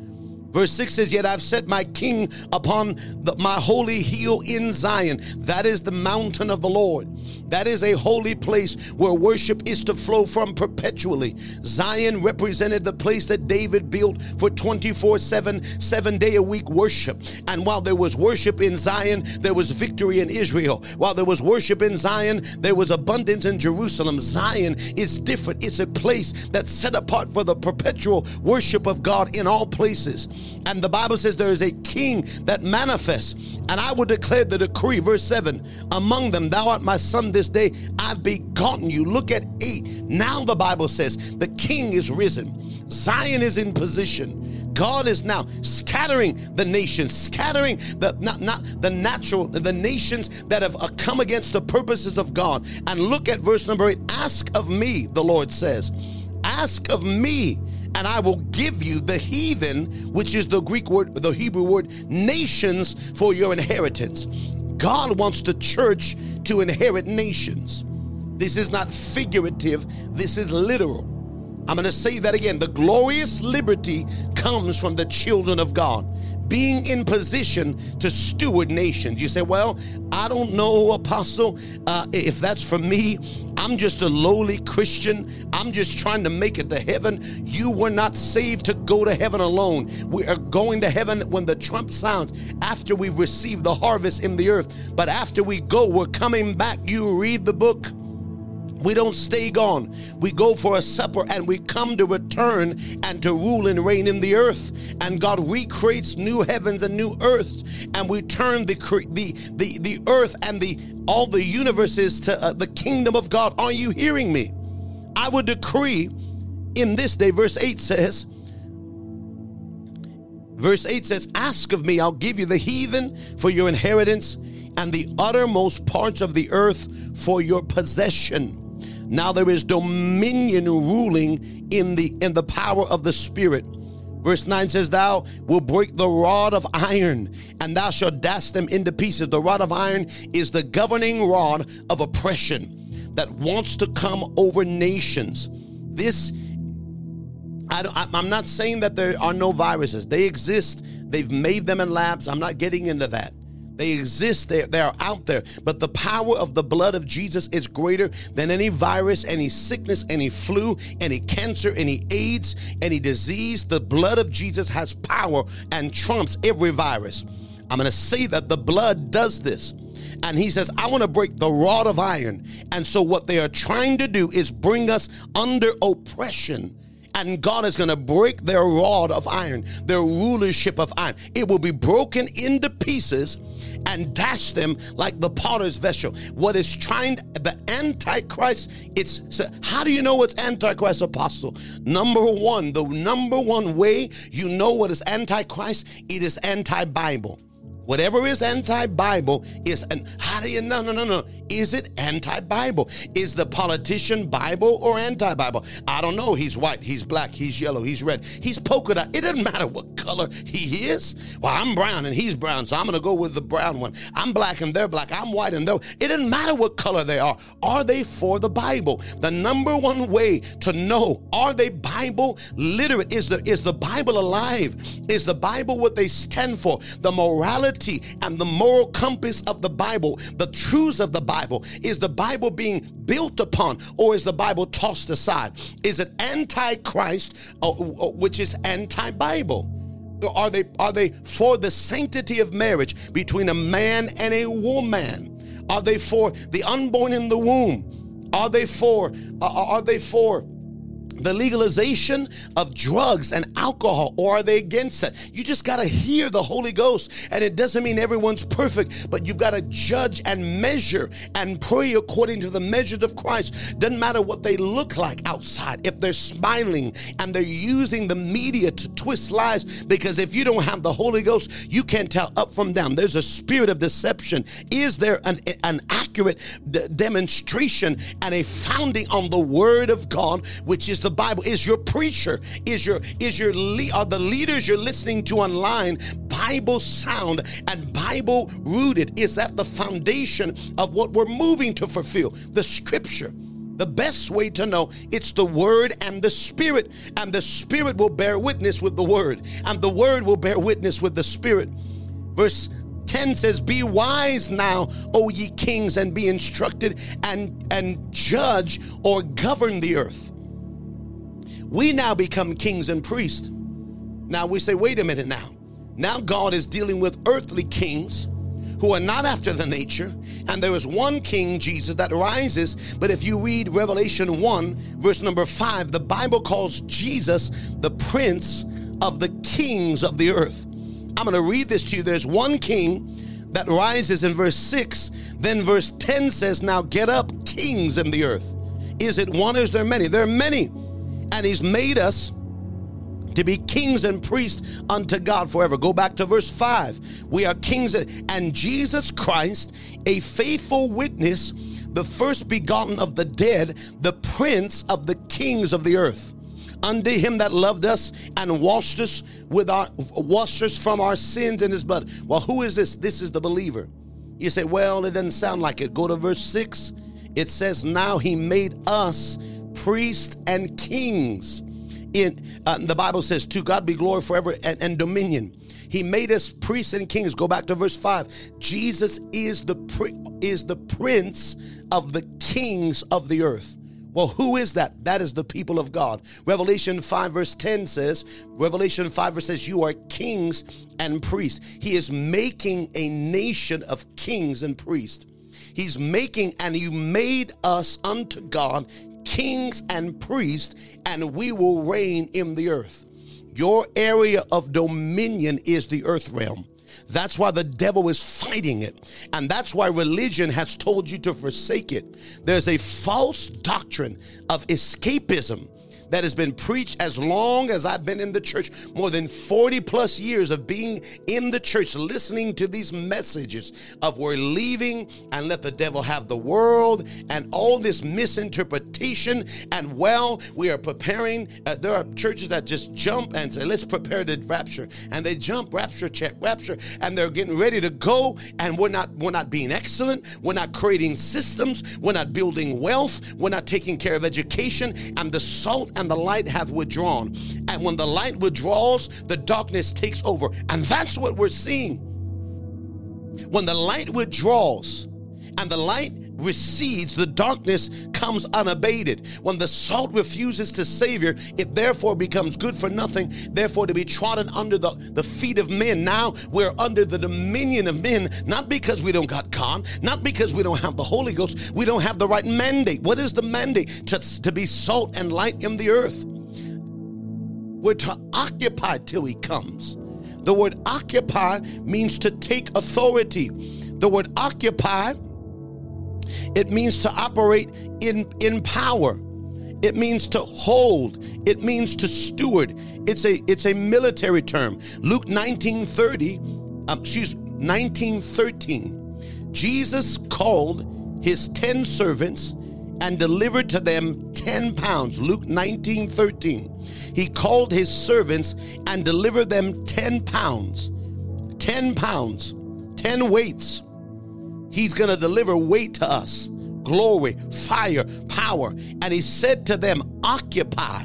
Verse 6 says, Yet I've set my king upon the, my holy hill in Zion. That is the mountain of the Lord. That is a holy place where worship is to flow from perpetually. Zion represented the place that David built for 24 7, seven day a week worship. And while there was worship in Zion, there was victory in Israel. While there was worship in Zion, there was abundance in Jerusalem. Zion is different, it's a place that's set apart for the perpetual worship of God in all places. And the Bible says there is a king that manifests. And I will declare the decree, verse 7 Among them, thou art my son this day, I've begotten you. Look at 8. Now the Bible says the king is risen, Zion is in position. God is now scattering the nations, scattering the not, not the natural, the nations that have uh, come against the purposes of God. And look at verse number eight. Ask of me, the Lord says. Ask of me and I will give you the heathen, which is the Greek word, the Hebrew word, nations for your inheritance. God wants the church to inherit nations. This is not figurative, this is literal. I'm going to say that again. The glorious liberty comes from the children of God being in position to steward nations. You say, Well, I don't know, Apostle, uh, if that's for me. I'm just a lowly Christian. I'm just trying to make it to heaven. You were not saved to go to heaven alone. We are going to heaven when the trump sounds after we've received the harvest in the earth. But after we go, we're coming back. You read the book we don't stay gone. We go for a supper and we come to return and to rule and reign in the earth. And God recreates new heavens and new earths. And we turn the the the, the earth and the all the universes to uh, the kingdom of God. Are you hearing me? I would decree in this day, verse 8 says, Verse 8 says, Ask of me, I'll give you the heathen for your inheritance and the uttermost parts of the earth for your possession. Now there is dominion ruling in the in the power of the spirit. Verse 9 says, Thou will break the rod of iron, and thou shalt dash them into pieces. The rod of iron is the governing rod of oppression that wants to come over nations. This, I am not saying that there are no viruses, they exist. They've made them in labs. I'm not getting into that. They exist, they, they are out there. But the power of the blood of Jesus is greater than any virus, any sickness, any flu, any cancer, any AIDS, any disease. The blood of Jesus has power and trumps every virus. I'm going to say that the blood does this. And he says, I want to break the rod of iron. And so, what they are trying to do is bring us under oppression and God is going to break their rod of iron, their rulership of iron. It will be broken into pieces and dash them like the potter's vessel. What is trying, the Antichrist, it's, how do you know it's Antichrist, Apostle? Number one, the number one way you know what is Antichrist, it is anti Bible. Whatever is anti Bible is, and how do you know? No, no, no. Is it anti Bible? Is the politician Bible or anti Bible? I don't know. He's white, he's black, he's yellow, he's red, he's polka dot. It doesn't matter what color he is. Well, I'm brown and he's brown, so I'm going to go with the brown one. I'm black and they're black. I'm white and they're. It doesn't matter what color they are. Are they for the Bible? The number one way to know are they Bible literate? Is the is the Bible alive? Is the Bible what they stand for? The morality and the moral compass of the Bible, the truths of the Bible Bible? Is the Bible being built upon or is the Bible tossed aside? Is it anti-Christ, uh, uh, which is anti-Bible? Are they are they for the sanctity of marriage between a man and a woman? Are they for the unborn in the womb? Are they for uh, are they for the legalization of drugs and alcohol, or are they against that? You just got to hear the Holy Ghost. And it doesn't mean everyone's perfect, but you've got to judge and measure and pray according to the measures of Christ. Doesn't matter what they look like outside. If they're smiling and they're using the media to twist lies, because if you don't have the Holy Ghost, you can't tell up from down. There's a spirit of deception. Is there an, an accurate d- demonstration and a founding on the Word of God, which is the the Bible? Is your preacher? Is your is your are the leaders you're listening to online Bible sound and Bible rooted? Is that the foundation of what we're moving to fulfill? The scripture. The best way to know it's the word and the spirit, and the spirit will bear witness with the word, and the word will bear witness with the spirit. Verse 10 says, Be wise now, O ye kings, and be instructed and, and judge or govern the earth. We now become kings and priests. Now we say, wait a minute now. Now God is dealing with earthly kings who are not after the nature, and there is one king, Jesus, that rises. But if you read Revelation 1, verse number 5, the Bible calls Jesus the prince of the kings of the earth. I'm going to read this to you. There's one king that rises in verse 6. Then verse 10 says, Now get up, kings in the earth. Is it one or is there many? There are many. And he's made us to be kings and priests unto God forever. Go back to verse 5. We are kings and Jesus Christ, a faithful witness, the first begotten of the dead, the prince of the kings of the earth unto him that loved us and washed us with our washed us from our sins in his blood. Well, who is this? This is the believer. You say, well, it doesn't sound like it. Go to verse 6. It says, Now he made us priests and kings. In uh, the Bible says, To God be glory forever and, and dominion. He made us priests and kings. Go back to verse 5. Jesus is the is the prince of the kings of the earth. Well, who is that? That is the people of God. Revelation 5, verse 10 says, Revelation 5, verse says, You are kings and priests. He is making a nation of kings and priests. He's making, and you made us unto God kings and priests, and we will reign in the earth. Your area of dominion is the earth realm. That's why the devil is fighting it. And that's why religion has told you to forsake it. There's a false doctrine of escapism that has been preached as long as I've been in the church, more than 40 plus years of being in the church, listening to these messages of we're leaving and let the devil have the world and all this misinterpretation. And well, we are preparing. Uh, there are churches that just jump and say, let's prepare the rapture. And they jump, rapture, check, rapture, and they're getting ready to go. And we're not, we're not being excellent. We're not creating systems. We're not building wealth. We're not taking care of education. And the salt and the light hath withdrawn. And when the light withdraws, the darkness takes over. And that's what we're seeing. When the light withdraws and the light recedes, the darkness comes unabated. When the salt refuses to savior, it therefore becomes good for nothing, therefore to be trodden under the, the feet of men. Now we're under the dominion of men, not because we don't got con, not because we don't have the Holy Ghost, we don't have the right mandate. What is the mandate? To, to be salt and light in the earth. We're to occupy till he comes. The word occupy means to take authority. The word occupy it means to operate in, in power. It means to hold. It means to steward. It's a it's a military term. Luke 1930, um, excuse 1913. Jesus called his 10 servants and delivered to them 10 pounds. Luke 19 13. He called his servants and delivered them 10 pounds. 10 pounds, 10 weights He's going to deliver weight to us glory, fire, power. And he said to them, Occupy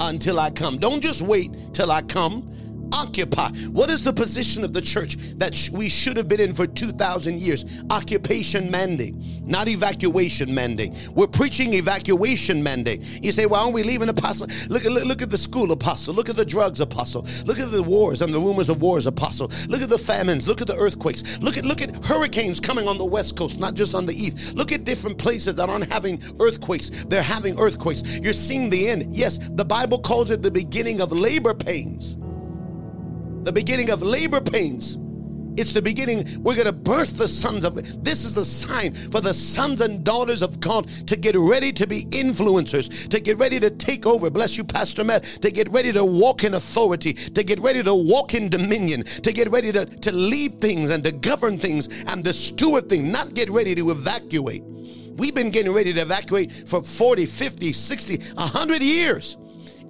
until I come. Don't just wait till I come occupy. What is the position of the church that sh- we should have been in for 2,000 years? Occupation mandate, not evacuation mandate. We're preaching evacuation mandate. You say, why aren't we leaving apostle? Look look, look at the school apostle. Look at the drugs apostle. Look at the wars and the rumors of wars apostle. Look at the famines. Look at the earthquakes. Look at, look at hurricanes coming on the west coast, not just on the east. Look at different places that aren't having earthquakes. They're having earthquakes. You're seeing the end. Yes, the Bible calls it the beginning of labor pains the beginning of labor pains. It's the beginning. We're going to birth the sons of. This is a sign for the sons and daughters of God to get ready to be influencers, to get ready to take over. Bless you, Pastor Matt. To get ready to walk in authority, to get ready to walk in dominion, to get ready to, to lead things and to govern things and to steward things, not get ready to evacuate. We've been getting ready to evacuate for 40, 50, 60, 100 years.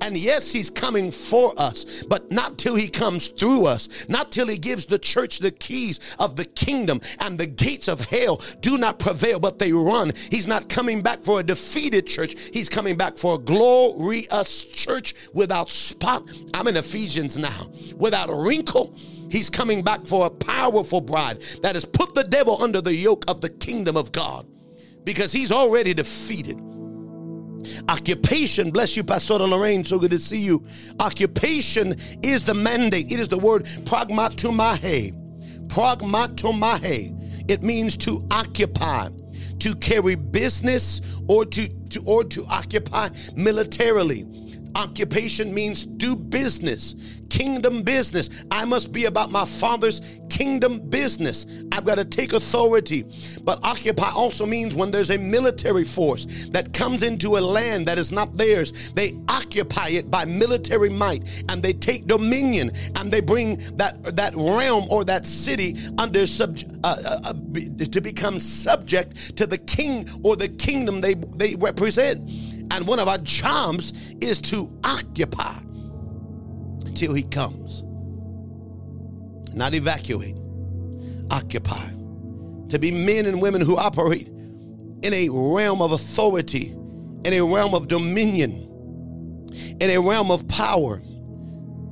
And yes, he's coming for us, but not till he comes through us, not till he gives the church the keys of the kingdom and the gates of hell do not prevail, but they run. He's not coming back for a defeated church. He's coming back for a glorious church without spot. I'm in Ephesians now, without a wrinkle. He's coming back for a powerful bride that has put the devil under the yoke of the kingdom of God because he's already defeated. Occupation, bless you, Pastor Lorraine, so good to see you. Occupation is the mandate. It is the word pragmateuomai. Pragmateuomai. It means to occupy, to carry business, or to, to or to occupy militarily. Occupation means do business, kingdom business. I must be about my father's kingdom business. I've got to take authority. But occupy also means when there's a military force that comes into a land that is not theirs, they occupy it by military might and they take dominion and they bring that that realm or that city under sub uh, uh, uh to become subject to the king or the kingdom they they represent. And one of our jobs is to occupy till he comes. Not evacuate, occupy. To be men and women who operate in a realm of authority, in a realm of dominion, in a realm of power.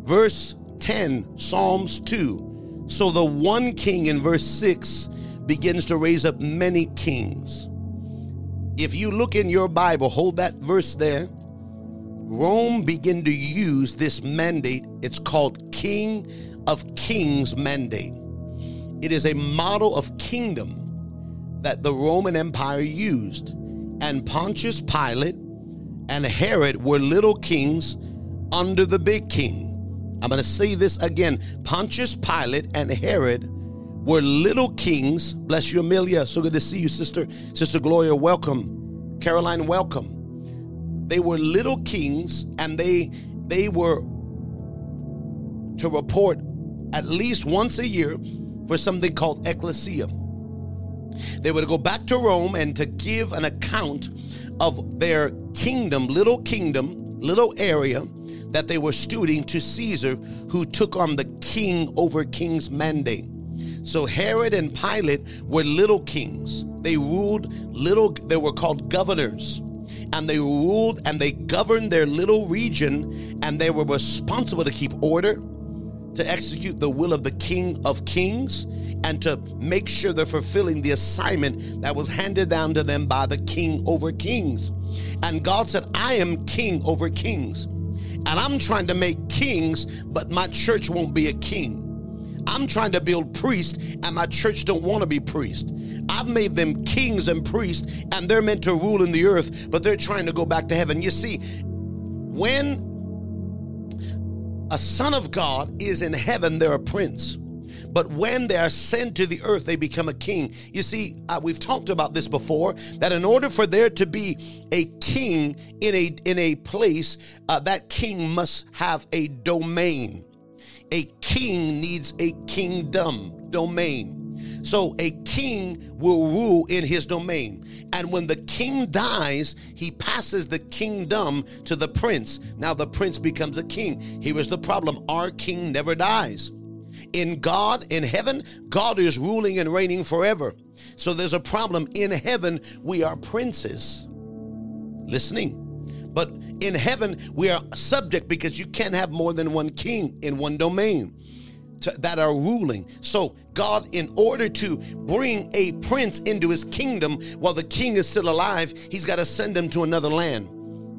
Verse 10, Psalms 2. So the one king in verse 6 begins to raise up many kings. If you look in your Bible, hold that verse there. Rome began to use this mandate. It's called King of Kings mandate. It is a model of kingdom that the Roman Empire used. And Pontius Pilate and Herod were little kings under the big king. I'm going to say this again. Pontius Pilate and Herod were little kings. Bless you, Amelia. So good to see you, sister. Sister Gloria, welcome. Caroline, welcome. They were little kings, and they they were to report at least once a year for something called ecclesia. They were to go back to Rome and to give an account of their kingdom, little kingdom, little area that they were stewarding to Caesar, who took on the king over king's mandate. So Herod and Pilate were little kings. They ruled little, they were called governors. And they ruled and they governed their little region, and they were responsible to keep order, to execute the will of the King of Kings, and to make sure they're fulfilling the assignment that was handed down to them by the King over Kings. And God said, I am King over Kings. And I'm trying to make kings, but my church won't be a king. I'm trying to build priests, and my church don't want to be priests. I've made them kings and priests, and they're meant to rule in the earth, but they're trying to go back to heaven. You see, when a son of God is in heaven, they're a prince. But when they are sent to the earth, they become a king. You see, uh, we've talked about this before that in order for there to be a king in a in a place, uh, that king must have a domain. A king needs a kingdom domain. So a king will rule in his domain. And when the king dies, he passes the kingdom to the prince. Now the prince becomes a king. Here is the problem our king never dies. In God, in heaven, God is ruling and reigning forever. So there's a problem. In heaven, we are princes. Listening. But in heaven, we are subject because you can't have more than one king in one domain to, that are ruling. So, God, in order to bring a prince into his kingdom while the king is still alive, he's got to send him to another land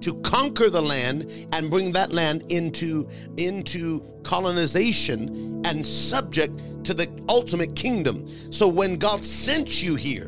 to conquer the land and bring that land into into colonization and subject to the ultimate kingdom. So when God sent you here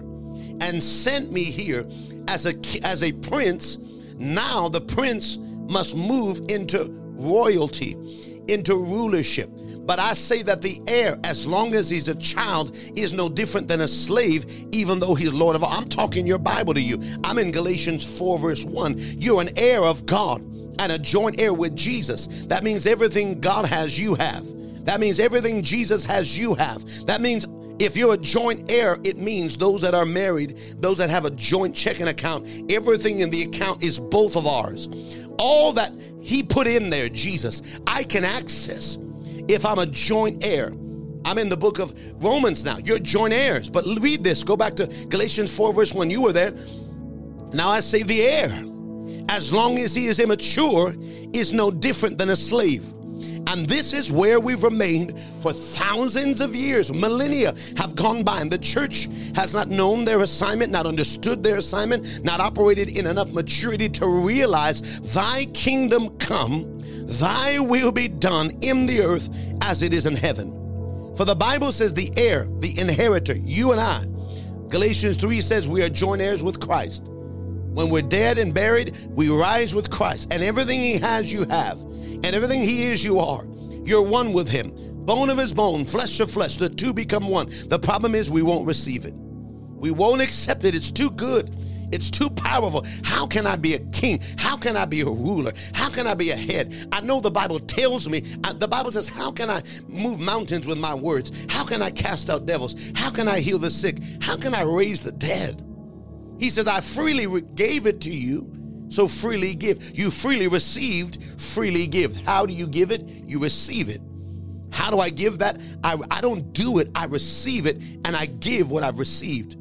and sent me here as a as a prince now the prince must move into royalty, into rulership. But I say that the heir, as long as he's a child, is no different than a slave, even though he's Lord of all. I'm talking your Bible to you. I'm in Galatians 4, verse 1. You're an heir of God and a joint heir with Jesus. That means everything God has, you have. That means everything Jesus has, you have. That means If you're a joint heir, it means those that are married, those that have a joint checking account, everything in the account is both of ours. All that He put in there, Jesus, I can access if I'm a joint heir. I'm in the book of Romans now. You're joint heirs. But read this. Go back to Galatians 4, verse 1. You were there. Now I say the heir, as long as he is immature, is no different than a slave and this is where we've remained for thousands of years. Millennia have gone by, and the church has not known their assignment, not understood their assignment, not operated in enough maturity to realize Thy kingdom come, Thy will be done in the earth as it is in heaven. For the Bible says, the heir, the inheritor, you and I. Galatians 3 says, we are joint heirs with Christ. When we're dead and buried, we rise with Christ, and everything He has, you have and everything he is, you are. You're one with him. Bone of his bone, flesh of flesh. The two become one. The problem is we won't receive it. We won't accept it. It's too good. It's too powerful. How can I be a king? How can I be a ruler? How can I be a head? I know the Bible tells me, uh, the Bible says, How can I move mountains with my words? How can I cast out devils? How can I heal the sick? How can I raise the dead? He says, I freely gave it to you so freely give. You freely received, freely give. How do you give it? You receive it. How do I give that? I, I don't do it, I receive it, and I give what I've received.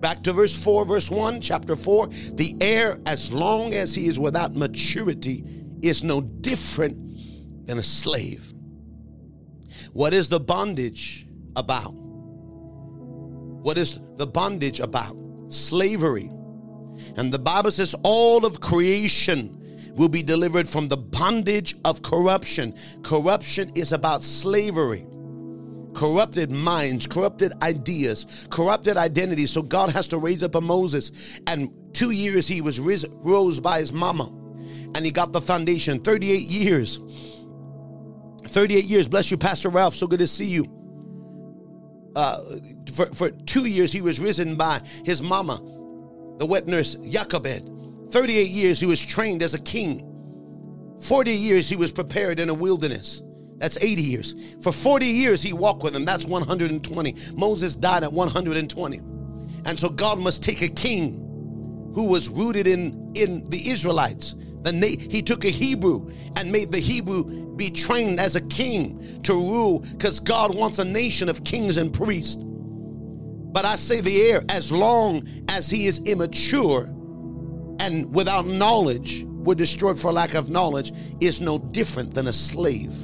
Back to verse 4, verse 1, chapter 4. The heir, as long as he is without maturity, is no different than a slave. What is the bondage about? What is the bondage about? Slavery and the Bible says all of creation will be delivered from the bondage of corruption. Corruption is about slavery. Corrupted minds, corrupted ideas, corrupted identities. So God has to raise up a Moses. And two years he was rose by his mama. And he got the foundation. 38 years. 38 years. Bless you, Pastor Ralph. So good to see you. Uh, for, for two years, he was risen by his mama the wet nurse Jochebed. 38 years he was trained as a king. 40 years he was prepared in a wilderness. That's 80 years. For 40 years he walked with him. That's 120. Moses died at 120. And so God must take a king who was rooted in, in the Israelites. The na- he took a Hebrew and made the Hebrew be trained as a king to rule because God wants a nation of kings and priests. But I say the heir, as long as he is immature and without knowledge, we're destroyed for lack of knowledge, is no different than a slave.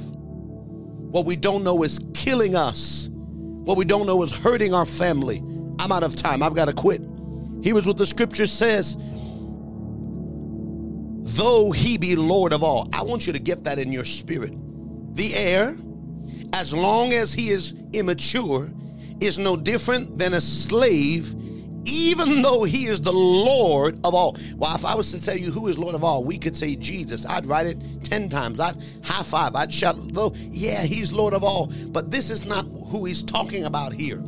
What we don't know is killing us. What we don't know is hurting our family. I'm out of time. I've got to quit. Here's what the scripture says though he be Lord of all. I want you to get that in your spirit. The heir, as long as he is immature, is no different than a slave, even though he is the Lord of all. Well, if I was to tell you who is Lord of all, we could say Jesus. I'd write it 10 times. I'd high five. I'd shout, though, yeah, he's Lord of all. But this is not who he's talking about here.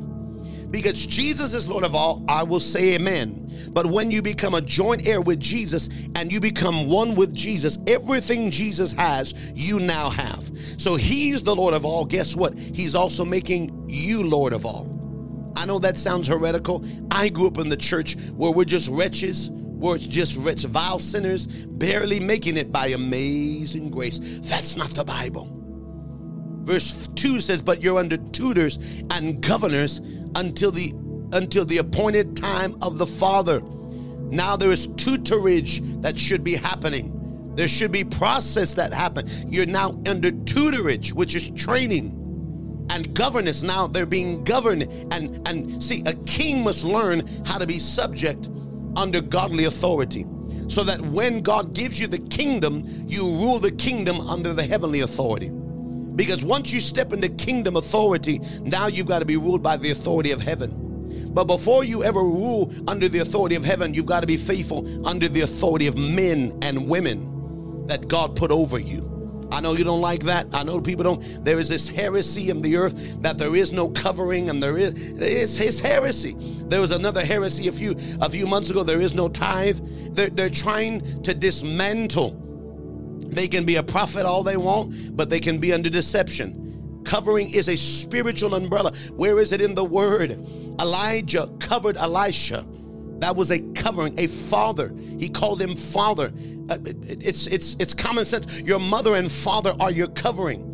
Because Jesus is Lord of all, I will say amen. But when you become a joint heir with Jesus and you become one with Jesus, everything Jesus has, you now have. So he's the Lord of all. Guess what? He's also making you Lord of all. I know that sounds heretical. I grew up in the church where we're just wretches, we're just rich, vile sinners, barely making it by amazing grace. That's not the Bible. Verse 2 says, But you're under tutors and governors until the until the appointed time of the Father. Now there is tutorage that should be happening. There should be process that happen. You're now under tutorage, which is training. And governance. Now they're being governed. And and see, a king must learn how to be subject under godly authority. So that when God gives you the kingdom, you rule the kingdom under the heavenly authority. Because once you step into kingdom authority, now you've got to be ruled by the authority of heaven. But before you ever rule under the authority of heaven, you've got to be faithful under the authority of men and women that God put over you. I know you don't like that. I know people don't. There is this heresy in the earth that there is no covering, and there is it's his heresy. There was another heresy a few a few months ago. There is no tithe. They're, they're trying to dismantle they can be a prophet all they want, but they can be under deception. Covering is a spiritual umbrella. Where is it in the word? Elijah covered Elisha. That was a covering, a father. He called him father. Uh, it's it's it's common sense. Your mother and father are your covering.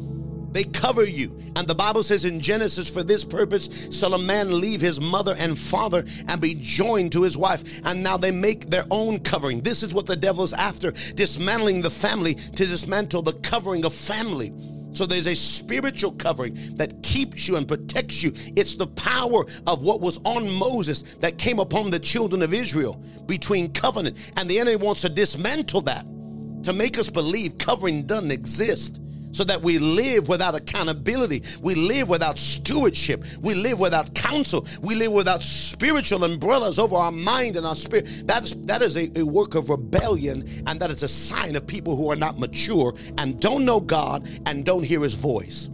They cover you. And the Bible says in Genesis, for this purpose shall a man leave his mother and father and be joined to his wife. And now they make their own covering. This is what the devil's after dismantling the family to dismantle the covering of family. So there's a spiritual covering that keeps you and protects you. It's the power of what was on Moses that came upon the children of Israel between covenant. And the enemy wants to dismantle that to make us believe covering doesn't exist so that we live without accountability. We live without stewardship. We live without counsel. We live without spiritual umbrellas over our mind and our spirit. That is, that is a, a work of rebellion, and that is a sign of people who are not mature and don't know God and don't hear his voice.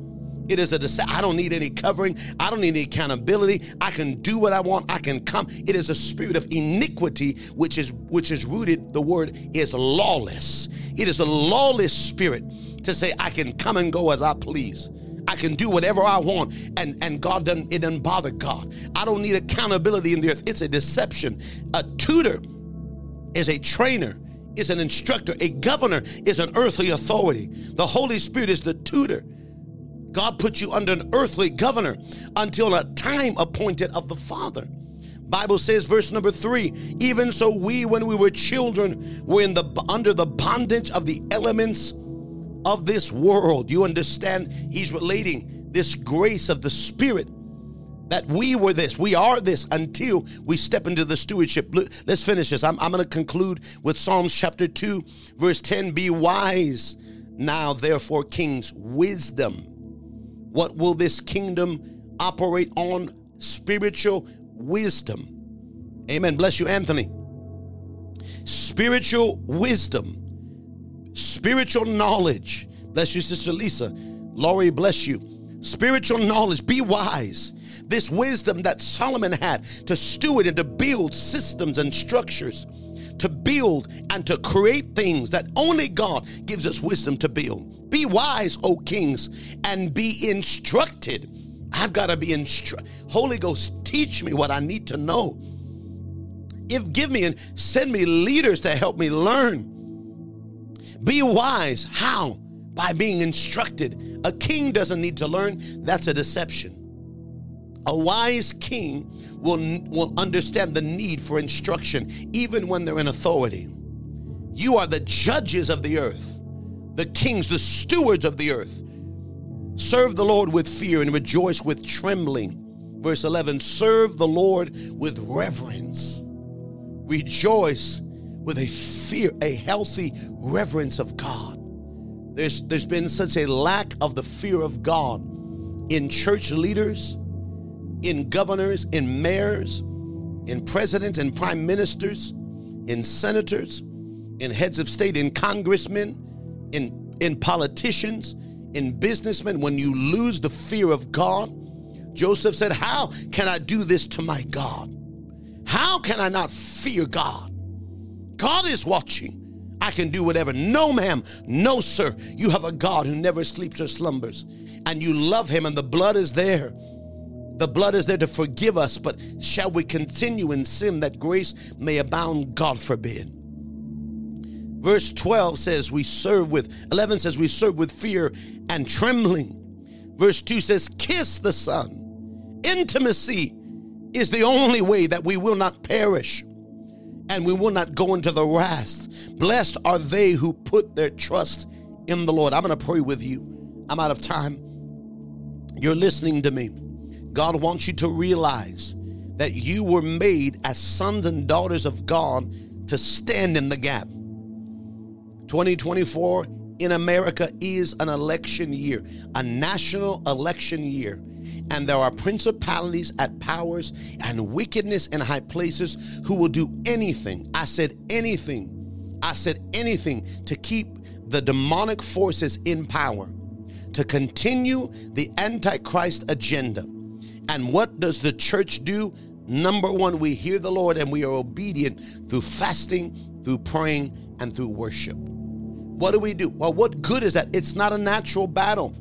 It is a I don't need any covering. I don't need any accountability. I can do what I want. I can come. It is a spirit of iniquity, which is which is rooted. The word is lawless. It is a lawless spirit to say I can come and go as I please. I can do whatever I want, and and God doesn't it doesn't bother God. I don't need accountability in the earth. It's a deception. A tutor is a trainer, is an instructor. A governor is an earthly authority. The Holy Spirit is the tutor. God put you under an earthly governor until a time appointed of the Father. Bible says verse number 3 even so we when we were children were in the under the bondage of the elements of this world. You understand? He's relating this grace of the Spirit that we were this, we are this until we step into the stewardship. Let's finish this. I'm, I'm going to conclude with Psalms chapter 2, verse 10 Be wise now, therefore, kings, wisdom. What will this kingdom operate on? Spiritual wisdom. Amen. Bless you, Anthony. Spiritual wisdom spiritual knowledge. Bless you, Sister Lisa. Laurie, bless you. Spiritual knowledge. Be wise. This wisdom that Solomon had to steward and to build systems and structures, to build and to create things that only God gives us wisdom to build. Be wise, O kings, and be instructed. I've got to be instructed. Holy Ghost, teach me what I need to know. If give me and send me leaders to help me learn. Be wise. How? By being instructed. A king doesn't need to learn, that's a deception. A wise king will, will understand the need for instruction even when they're in authority. You are the judges of the earth, the kings, the stewards of the earth. Serve the Lord with fear and rejoice with trembling. Verse 11 Serve the Lord with reverence. Rejoice with a fear, a healthy reverence of God. There's, there's been such a lack of the fear of God in church leaders, in governors, in mayors, in presidents and prime ministers, in senators, in heads of state, in congressmen, in, in politicians, in businessmen. When you lose the fear of God, Joseph said, How can I do this to my God? How can I not fear God? God is watching. I can do whatever. No, ma'am. No, sir. You have a God who never sleeps or slumbers, and you love him, and the blood is there. The blood is there to forgive us, but shall we continue in sin that grace may abound? God forbid. Verse 12 says, We serve with, 11 says, We serve with fear and trembling. Verse 2 says, Kiss the Son. Intimacy is the only way that we will not perish and we will not go into the wrath. Blessed are they who put their trust in the Lord. I'm going to pray with you. I'm out of time. You're listening to me. God wants you to realize that you were made as sons and daughters of God to stand in the gap. 2024 in America is an election year, a national election year and there are principalities at powers and wickedness in high places who will do anything. I said anything. I said anything to keep the demonic forces in power, to continue the Antichrist agenda. And what does the church do? Number one, we hear the Lord and we are obedient through fasting, through praying, and through worship. What do we do? Well, what good is that? It's not a natural battle.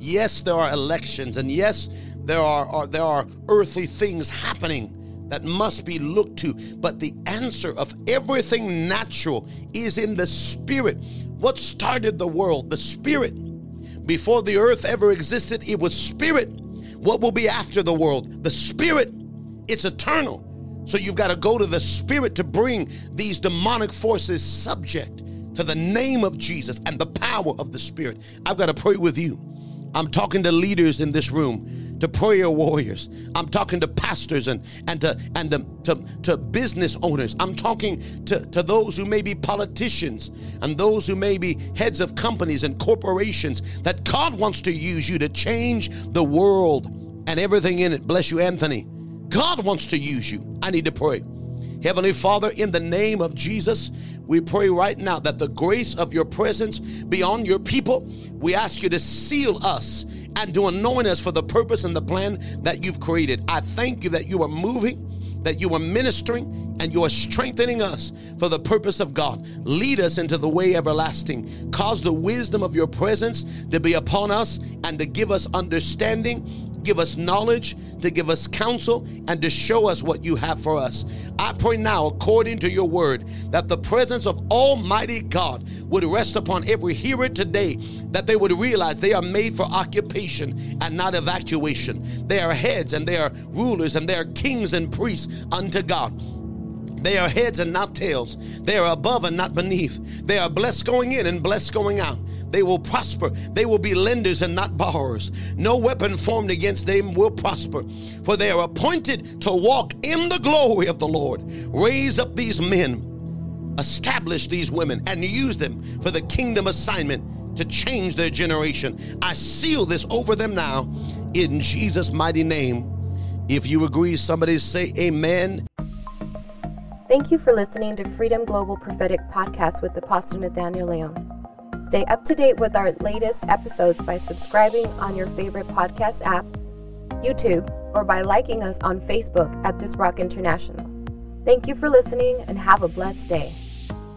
Yes, there are elections, and yes, there are, are there are earthly things happening that must be looked to. But the answer of everything natural is in the spirit. What started the world? The spirit. Before the earth ever existed, it was spirit. What will be after the world? The spirit. It's eternal. So you've got to go to the spirit to bring these demonic forces subject to the name of Jesus and the power of the spirit. I've got to pray with you. I'm talking to leaders in this room, to prayer warriors. I'm talking to pastors and, and, to, and to, to, to business owners. I'm talking to, to those who may be politicians and those who may be heads of companies and corporations that God wants to use you to change the world and everything in it. Bless you, Anthony. God wants to use you. I need to pray. Heavenly Father, in the name of Jesus, we pray right now that the grace of your presence be on your people. We ask you to seal us and to anoint us for the purpose and the plan that you've created. I thank you that you are moving that you are ministering and you are strengthening us for the purpose of God. Lead us into the way everlasting. Cause the wisdom of your presence to be upon us and to give us understanding give us knowledge, to give us counsel, and to show us what you have for us. I pray now, according to your word, that the presence of Almighty God would rest upon every hearer today, that they would realize they are made for occupation and not evacuation. They are heads and they are rulers and they are kings and priests unto God. They are heads and not tails. They are above and not beneath. They are blessed going in and blessed going out. They will prosper. They will be lenders and not borrowers. No weapon formed against them will prosper, for they are appointed to walk in the glory of the Lord. Raise up these men, establish these women, and use them for the kingdom assignment to change their generation. I seal this over them now in Jesus' mighty name. If you agree, somebody say amen. Thank you for listening to Freedom Global Prophetic Podcast with Apostle Nathaniel Leon. Stay up to date with our latest episodes by subscribing on your favorite podcast app, YouTube, or by liking us on Facebook at This Rock International. Thank you for listening and have a blessed day.